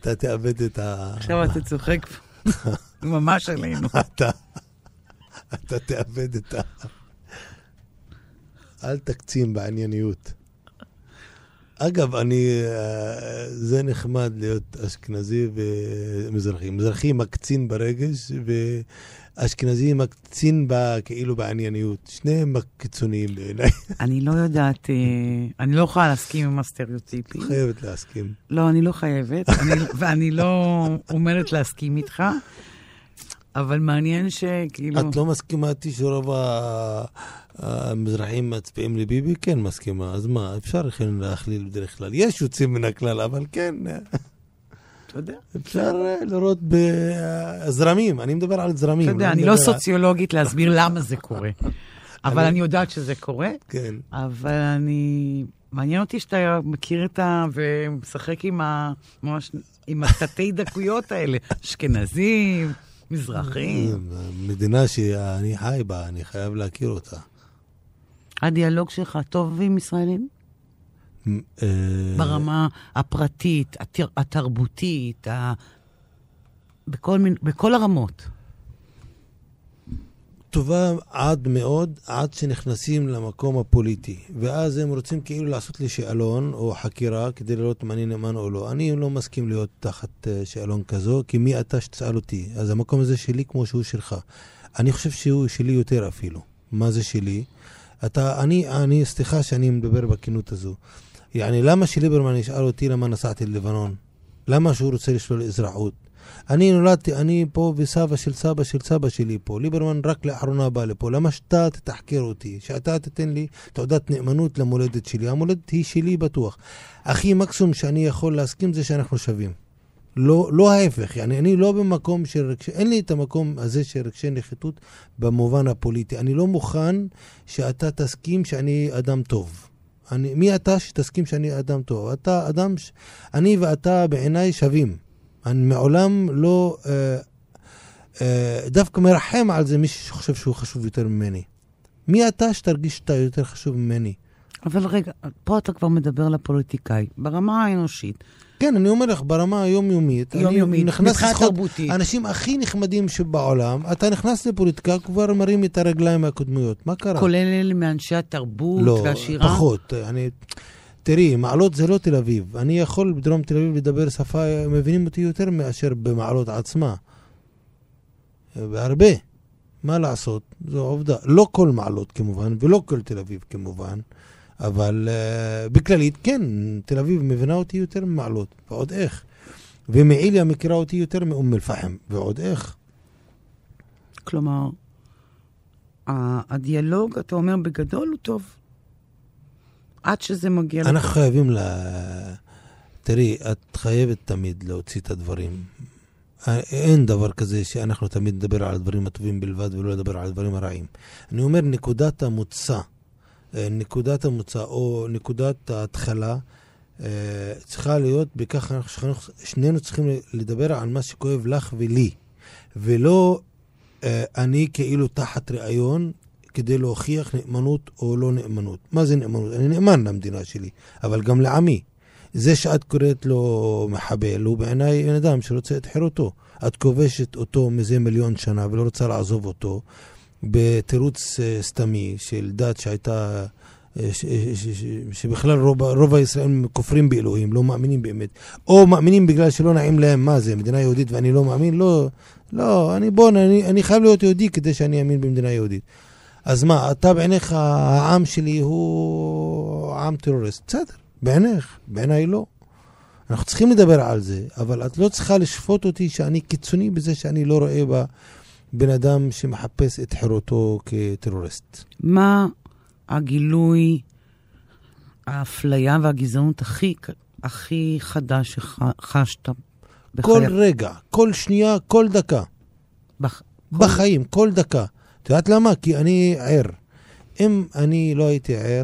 אתה תאבד את ה...
עכשיו אתה צוחק פה. ממש עלינו.
אתה, אתה תאבד את ה... אל תקצין בענייניות. אגב, אני, אה, זה נחמד להיות אשכנזי ומזרחי. מזרחי מקצין ברגש, ואשכנזי מקצין ב, כאילו בענייניות. שניהם קיצוניים בעיניי.
אני לא יודעת, אה, אני לא יכולה להסכים עם הסטריאוטיפים.
חייבת להסכים.
לא, אני לא חייבת, אני, ואני לא אומרת להסכים איתך, אבל מעניין שכאילו...
את לא מסכימה איתי שרוב ה- המזרחים מצביעים לביבי? כן מסכימה. אז מה, אפשר לכן להכליל בדרך כלל. יש יוצאים מן הכלל, אבל כן,
אתה יודע,
אפשר אה, לראות בזרמים. אני מדבר על זרמים.
אתה יודע, אני לא סוציולוגית להסביר למה זה קורה, אבל אני יודעת שזה קורה.
כן.
אבל אני... מעניין אותי שאתה מכיר את ה... ומשחק עם ה... ממש... עם התתי דקויות האלה. אשכנזים, מזרחים.
מדינה שאני חי בה, אני חייב להכיר אותה.
הדיאלוג שלך טוב עם ישראלים? ברמה הפרטית, התר... התרבותית, ה... בכל, מין... בכל הרמות.
טובה עד מאוד, עד שנכנסים למקום הפוליטי. ואז הם רוצים כאילו לעשות לי שאלון או חקירה כדי לראות אם אני נאמן או לא. אני לא מסכים להיות תחת אה, שאלון כזו, כי מי אתה שתשאל אותי? אז המקום הזה שלי כמו שהוא שלך. אני חושב שהוא שלי יותר אפילו. מה זה שלי? אתה, אני, אני, סליחה שאני מדבר בכנות הזו. יעני, למה שליברמן ישאל אותי למה נסעתי ללבנון? למה שהוא רוצה לשלול אזרחות? אני נולדתי, אני פה וסבא של סבא של סבא שלי פה. ליברמן רק לאחרונה בא לפה. למה שאתה תתחקר אותי? שאתה תיתן לי תעודת נאמנות למולדת שלי. המולדת היא שלי בטוח. הכי מקסימום שאני יכול להסכים זה שאנחנו שווים. לא, לא ההפך, yani, אני לא במקום של רגשי, אין לי את המקום הזה של רגשי נחיתות במובן הפוליטי. אני לא מוכן שאתה תסכים שאני אדם טוב. אני, מי אתה שתסכים שאני אדם טוב? אתה אדם, ש... אני ואתה בעיניי שווים. אני מעולם לא אה, אה, דווקא מרחם על זה מי שחושב שהוא חשוב יותר ממני. מי אתה שתרגיש שאתה יותר חשוב ממני?
אבל רגע, פה אתה כבר מדבר לפוליטיקאי, ברמה האנושית.
כן, אני אומר לך, ברמה היומיומית,
יומיומית, מבחינה תרבותית.
האנשים הכי נחמדים שבעולם, אתה נכנס לפוליטיקה, כבר מרים את הרגליים הקודמיות. מה קרה?
כולל אלה מאנשי התרבות
לא,
והשירה?
פחות. אני... תראי, מעלות זה לא תל אביב. אני יכול בדרום תל אביב לדבר שפה, מבינים אותי יותר מאשר במעלות עצמה. בהרבה. מה לעשות? זו עובדה. לא כל מעלות כמובן, ולא כל תל אביב כמובן, אבל uh, בכללית, כן, תל אביב מבינה אותי יותר ממעלות, ועוד איך. ומעיליה מכירה אותי יותר מאום אל-פחם, ועוד איך.
כלומר, הדיאלוג, אתה אומר, בגדול הוא טוב. עד שזה מגיע...
אנחנו חייבים ל... תראי, את חייבת תמיד להוציא את הדברים. אין דבר כזה שאנחנו תמיד נדבר על הדברים הטובים בלבד ולא לדבר על הדברים הרעים. אני אומר, נקודת המוצא, אה, נקודת המוצא או נקודת ההתחלה אה, צריכה להיות בכך שנינו צריכים לדבר על מה שכואב לך ולי, ולא אה, אני כאילו תחת ראיון כדי להוכיח נאמנות או לא נאמנות. מה זה נאמנות? אני נאמן למדינה שלי, אבל גם לעמי. זה שאת קוראת לו מחבל, הוא בעיניי בן אדם שרוצה את חירותו. את כובשת אותו מזה מיליון שנה ולא רוצה לעזוב אותו בתירוץ אה, סתמי של דת שהייתה, אה, ש, שבכלל רוב, רוב הישראלים כופרים באלוהים, לא מאמינים באמת. או מאמינים בגלל שלא נעים להם, מה זה, מדינה יהודית ואני לא מאמין? לא, לא, אני בוא, אני, אני חייב להיות יהודי כדי שאני אאמין במדינה יהודית. אז מה, אתה בעיניך, העם שלי הוא עם טרוריסט. בסדר, בעיניך, בעיניי לא. אנחנו צריכים לדבר על זה, אבל את לא צריכה לשפוט אותי שאני קיצוני בזה שאני לא רואה בה בן אדם שמחפש את חירותו כטרוריסט.
מה הגילוי, האפליה והגזענות הכי, הכי חדה שחשת
כל רגע, כל שנייה, כל דקה.
בח...
בחיים, כל דקה. את יודעת למה? כי אני ער. אם אני לא הייתי ער,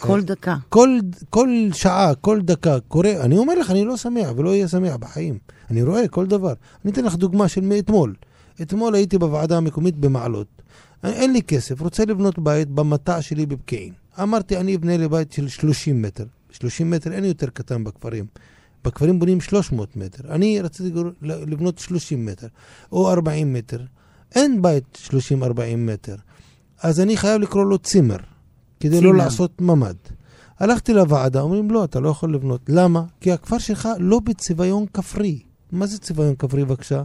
כל דקה.
כל, כל שעה, כל דקה קורה, אני אומר לך, אני לא שמח ולא אהיה שמח בחיים. אני רואה כל דבר. אני אתן לך דוגמה של מאתמול. אתמול הייתי בוועדה המקומית במעלות. אין לי כסף, רוצה לבנות בית במטע שלי בפקיעין. אמרתי, אני אבנה לי בית של 30 מטר. 30 מטר אין יותר קטן בכפרים. בכפרים בונים 300 מטר. אני רציתי לבנות 30 מטר, או 40 מטר. אין בית 30-40 מטר. אז אני חייב לקרוא לו צימר. כדי צימר. לא לעשות ממ"ד. הלכתי לוועדה, אומרים, לא, אתה לא יכול לבנות. למה? כי הכפר שלך לא בצביון כפרי. מה זה צביון כפרי, בבקשה?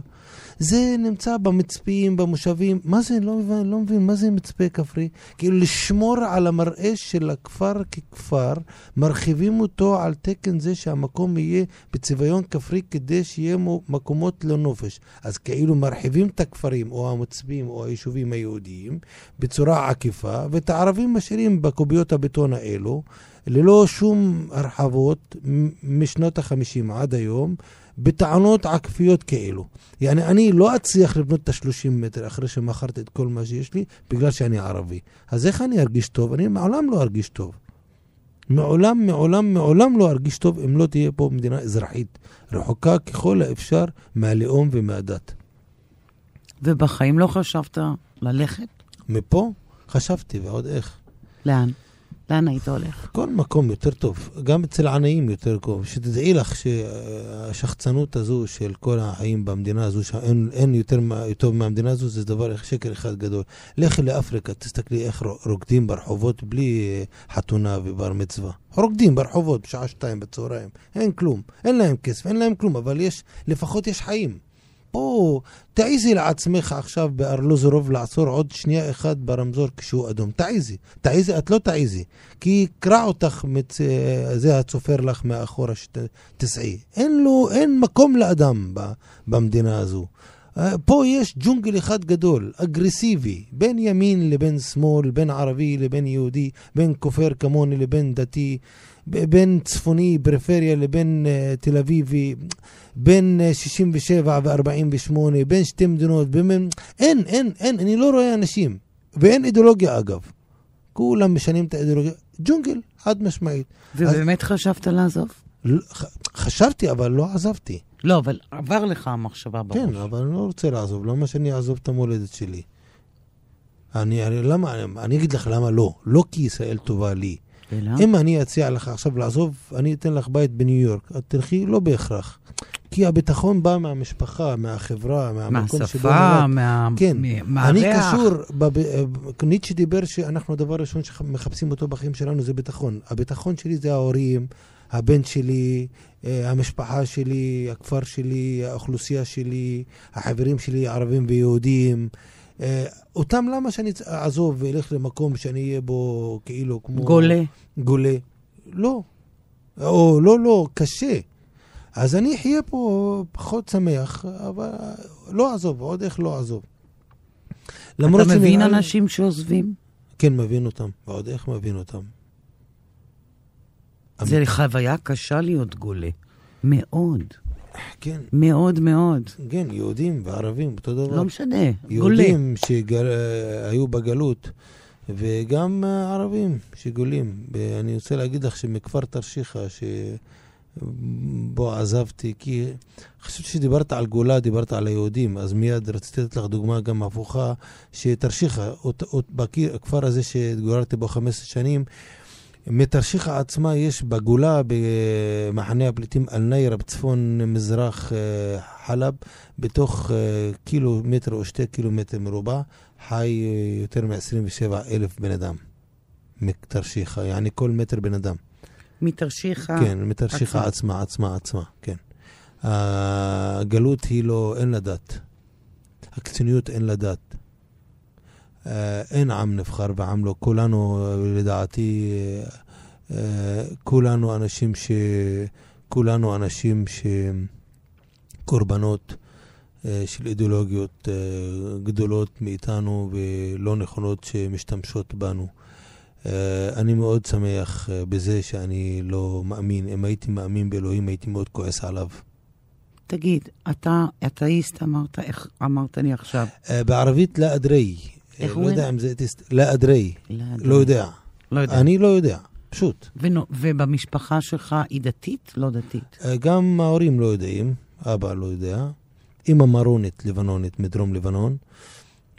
זה נמצא במצפים, במושבים. מה זה? לא מבין, לא מבין, מה זה מצפה כפרי? כאילו לשמור על המראה של הכפר ככפר, מרחיבים אותו על תקן זה שהמקום יהיה בצביון כפרי כדי שיהיה מו- מקומות לנופש. אז כאילו מרחיבים את הכפרים, או המצפים, או היישובים היהודיים, בצורה עקיפה, ואת הערבים משאירים בקוביות הבטון האלו, ללא שום הרחבות משנות החמישים עד היום. בטענות עקפיות כאלו. יעני, אני לא אצליח לבנות את ה-30 מטר אחרי שמכרתי את כל מה שיש לי, בגלל שאני ערבי. אז איך אני ארגיש טוב? אני מעולם לא ארגיש טוב. מעולם, מעולם, מעולם לא ארגיש טוב אם לא תהיה פה מדינה אזרחית, רחוקה ככל האפשר מהלאום ומהדת.
ובחיים לא חשבת ללכת?
מפה חשבתי, ועוד איך.
לאן? לאן היית הולך?
כל מקום יותר טוב, גם אצל עניים יותר טוב. שתדעי לך שהשחצנות הזו של כל החיים במדינה הזו, שאין אין יותר טוב מהמדינה הזו, זה דבר, שקר אחד גדול. לכי לאפריקה, תסתכלי איך רוקדים ברחובות בלי אה, חתונה ובר מצווה. רוקדים ברחובות בשעה שתיים בצהריים, אין כלום. אין להם כסף, אין להם כלום, אבל יש, לפחות יש חיים. פה תעיזי לעצמך עכשיו בארלוזורוב לעצור עוד שנייה אחת ברמזור כשהוא אדום. תעיזי. תעיזי, את לא תעיזי. כי יקרע אותך, מצ... זה הצופר לך מאחורה שתסעי. אין לו, אין מקום לאדם ב... במדינה הזו. אה, פה יש ג'ונגל אחד גדול, אגרסיבי, בין ימין לבין שמאל, בין ערבי לבין יהודי, בין כופר כמוני לבין דתי, בין צפוני, פריפריה לבין uh, תל אביבי, בין uh, 67 ו-48, בין שתי מדינות, בין... אין, אין, אין, אני לא רואה אנשים. ואין אידיאולוגיה אגב. כולם משנים את האידיאולוגיה. ג'ונגל, חד משמעית.
ובאמת חשבת לעזוב?
לא- ח- חשבתי, אבל לא עזבתי.
לא, אבל עבר לך המחשבה בראש.
כן, אבל אני לא רוצה לעזוב. למה שאני אעזוב את המולדת שלי? אני, אני, למה, אני אגיד לך למה לא. לא כי ישראל טובה לי.
אלא?
אם אני אציע לך עכשיו לעזוב, אני אתן לך בית בניו יורק. את תלכי לא בהכרח. כי הביטחון בא מהמשפחה, מהחברה, מהמקום שבו
מהשפה. מה...
כן,
מהריח.
אני קשור, בב... ניטשה דיבר שאנחנו, הדבר הראשון שמחפשים אותו בחיים שלנו זה ביטחון. הביטחון שלי זה ההורים, הבן שלי, אה, המשפחה שלי, הכפר שלי, האוכלוסייה שלי, החברים שלי, ערבים ויהודים. אה, אותם למה שאני אעזוב ואלך למקום שאני אהיה בו כאילו כמו...
גולה.
גולה. לא. או לא, לא, קשה. אז אני אחיה פה פחות שמח, אבל לא אעזוב, עוד איך לא אעזוב.
אתה מבין
שנראה
אנשים שעוזבים?
כן, מבין אותם, ועוד איך מבין אותם.
זה חוויה קשה להיות גולה. מאוד.
כן,
מאוד מאוד.
כן, יהודים וערבים, אותו דבר.
לא משנה. גולה.
יהודים שהיו בגלות, וגם אה, ערבים שגולים. ואני רוצה להגיד לך שמכפר תרשיחא, שבו עזבתי, כי חשבתי שדיברת על גולה, דיברת על היהודים, אז מיד רציתי לתת לך דוגמה גם הפוכה, שתרשיחא, הכפר הזה שהתגוררתי בו 15 שנים, מתרשיחא עצמה יש בגולה, במחנה הפליטים אל-ניירה, בצפון מזרח אה, חלב, בתוך אה, קילומטר או שתי קילומטר מרובע, חי אה, יותר מ-27 אלף בן אדם. מתרשיחא, יעני כל מטר בן אדם.
מתרשיחא.
כן, מתרשיחא
עצמה.
עצמה, עצמה, עצמה, כן. הגלות היא לא, אין לה דת. הקיצוניות אין לה דת. אה, אין עם נבחר ועם לא. כולנו, לדעתי, אה, כולנו אנשים ש... כולנו אנשים ש... קורבנות אה, של אידיאולוגיות גדולות מאיתנו ולא נכונות שמשתמשות בנו. אני מאוד שמח בזה שאני לא מאמין. אם הייתי מאמין באלוהים, הייתי מאוד כועס עליו.
תגיד, אתה אתאיסט אמרת, איך אמרת לי עכשיו?
בערבית לא אדרי.
איך
אה, לא? יודע אם זה. לא אדרי.
לא
יודע.
לא יודע.
אני לא יודע, פשוט.
ובמשפחה שלך היא דתית? לא דתית.
אה, גם ההורים לא יודעים, אבא לא יודע. אמא מרונית, לבנונית, מדרום לבנון.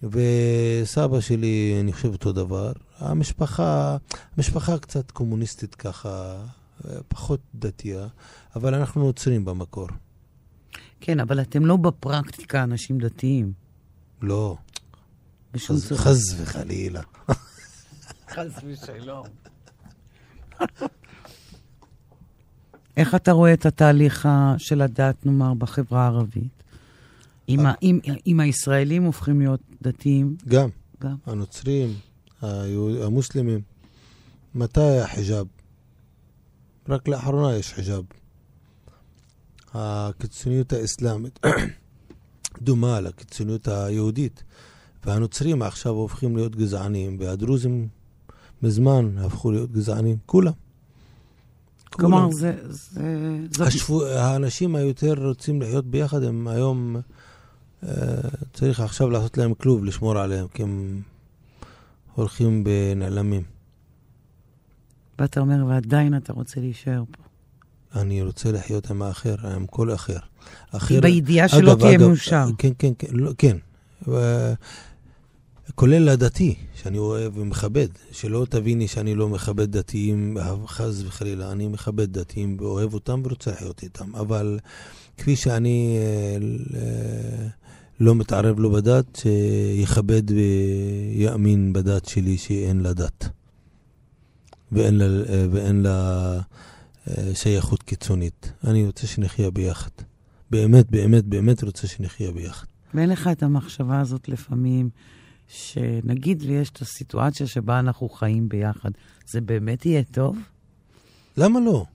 וסבא שלי, אני חושב אותו דבר. המשפחה, המשפחה קצת קומוניסטית ככה, אה, פחות דתייה, אבל אנחנו נוצרים במקור.
כן, אבל אתם לא בפרקטיקה אנשים דתיים.
לא,
בשום צורה.
חס וחלילה.
חס ושלום. איך אתה רואה את התהליך של הדת, נאמר, בחברה הערבית? אם, ה- אם, אם הישראלים הופכים להיות דתיים,
גם.
גם.
הנוצרים, המוסלמים. מתי החיג'אב? רק לאחרונה יש חיג'אב. הקיצוניות האסלאמית דומה לקיצוניות היהודית, והנוצרים עכשיו הופכים להיות גזענים, והדרוזים מזמן הפכו להיות גזענים, כולם.
כלומר. זה... זה
השפו... האנשים היותר רוצים לחיות ביחד, הם היום... אה, צריך עכשיו לעשות להם כלוב, לשמור עליהם, כי הם הולכים ונעלמים.
ואתה אומר, ועדיין אתה רוצה להישאר פה.
אני רוצה לחיות עם האחר, עם כל אחר. אחר...
בידיעה שלא תהיה מאושר.
כן, כן, כן, לא, כן. ו... כולל הדתי, שאני אוהב ומכבד. שלא תביני שאני לא מכבד דתיים, חס וחלילה. אני מכבד דתיים ואוהב אותם ורוצה לחיות איתם. אבל כפי שאני אה, לא מתערב לו בדת, שיכבד ויאמין בדת שלי שאין לה דת. ואין לה, אה, ואין לה אה, שייכות קיצונית. אני רוצה שנחיה ביחד. באמת, באמת, באמת רוצה שנחיה ביחד.
ואין לך את המחשבה הזאת לפעמים, שנגיד ויש את הסיטואציה שבה אנחנו חיים ביחד, זה באמת יהיה טוב?
למה לא?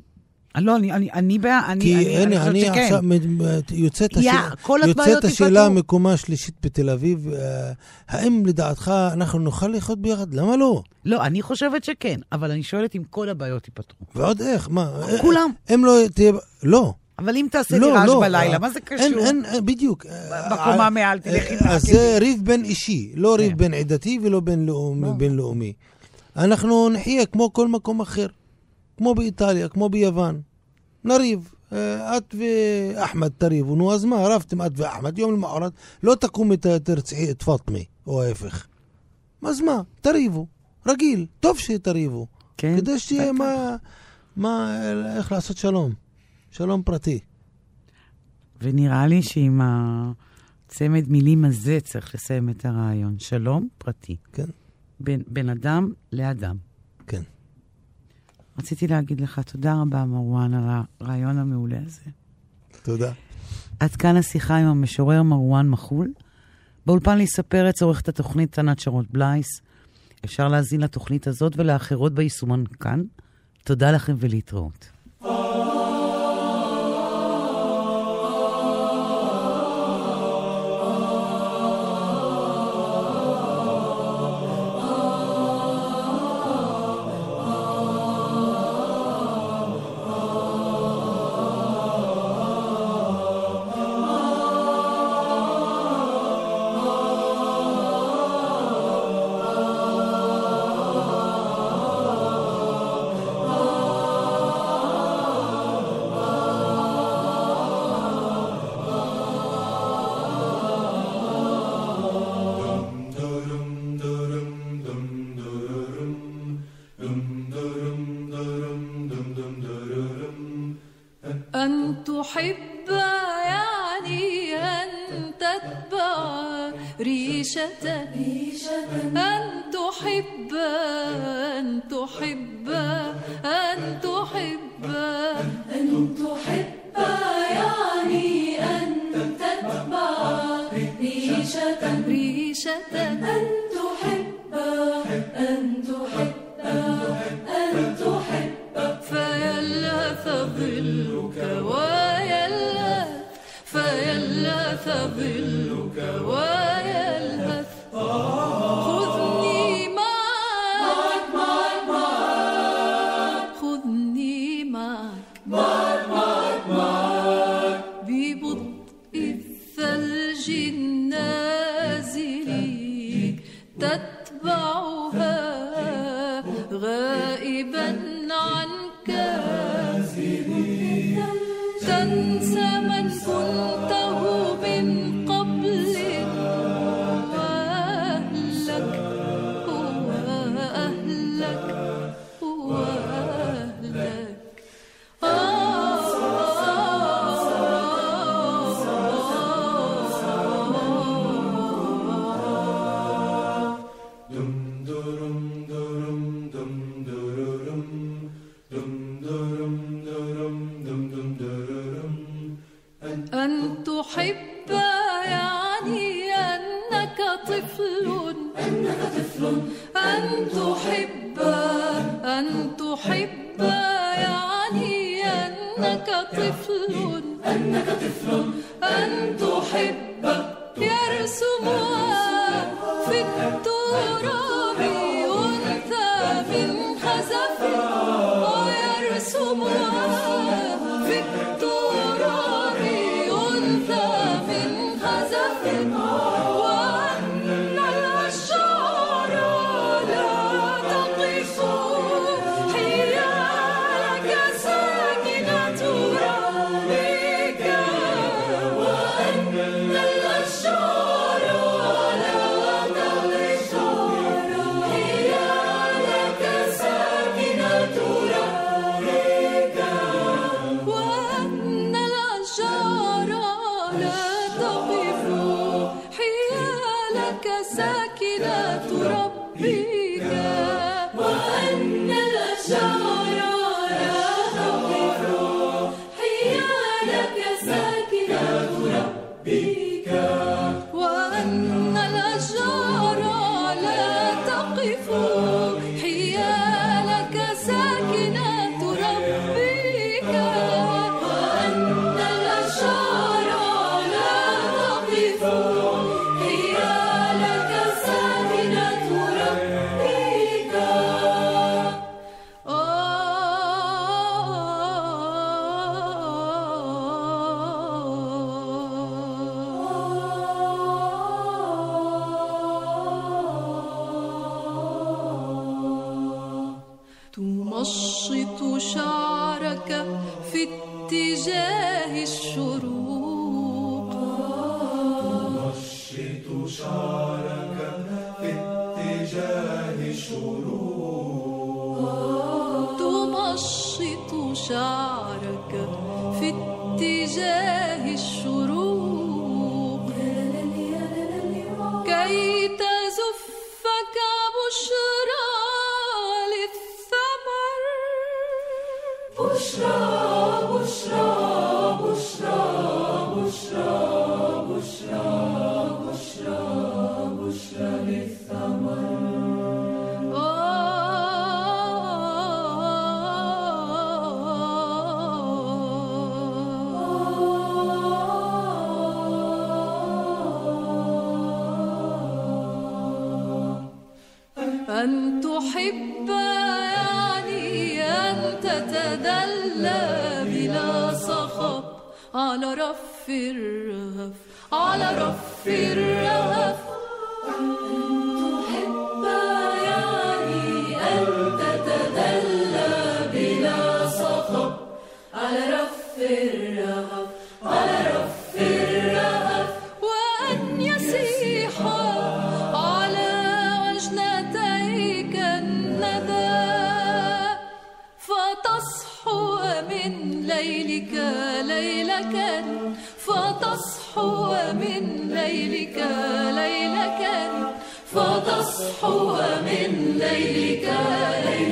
אה, לא, אני, אני, אני, אני,
כי
אני, אני
אני
חושבת שכן.
עכשיו מ- מ- יוצאת
יא,
השאלה, יוצאת השאלה
ייפתרו.
מקומה שלישית בתל אביב, אה, האם לדעתך אנחנו נוכל לחיות ביחד? למה לא?
לא, אני חושבת שכן, אבל אני שואלת אם כל הבעיות ייפתרו.
ועוד איך? מה?
כולם.
הם לא תהיה... לא.
אבל אם תעשה לי
לא,
רעש
לא.
בלילה,
אה,
מה זה קשור?
אין, אין, אה, בדיוק.
בקומה
אה,
מעל, תלכי
אה, אז. זה ריב בין אישי, לא ריב
כן.
בין עדתי ולא בינלאומי.
לא.
אנחנו נחיה כמו כל מקום אחר. כמו באיטליה, כמו ביוון. נריב. את ואחמד תריבו, נו אז מה, רבתם את ואחמד, יום למחרת לא תקומי ת- תרצחי את פאטמי, או ההפך. אז מה, תריבו, רגיל, טוב שתריבו.
כן,
כדי שיהיה. מה, מה, איך לעשות שלום. שלום פרטי.
ונראה לי שעם הצמד מילים הזה צריך לסיים את הרעיון. שלום פרטי.
כן.
בין, בין אדם לאדם.
כן.
רציתי להגיד לך תודה רבה, מרואן, על הרעיון המעולה הזה.
תודה.
עד כאן השיחה עם המשורר מרואן מחול. באולפן ליסה פרץ עורכת התוכנית ענת שרון בלייס. אפשר להאזין לתוכנית הזאת ולאחרות ביישומון כאן. תודה לכם ולהתראות.
تحب يعني أن تتبع ريشة أن تحب أنك طفل أن تحب يرسمون مبارك في اتجاه الشروق. تمشط شعرك في اتجاه الشروق. كي تزفك بشرى للثمر. بشرى رف الرهف على رف الرهف أصحو من ليلك. ليل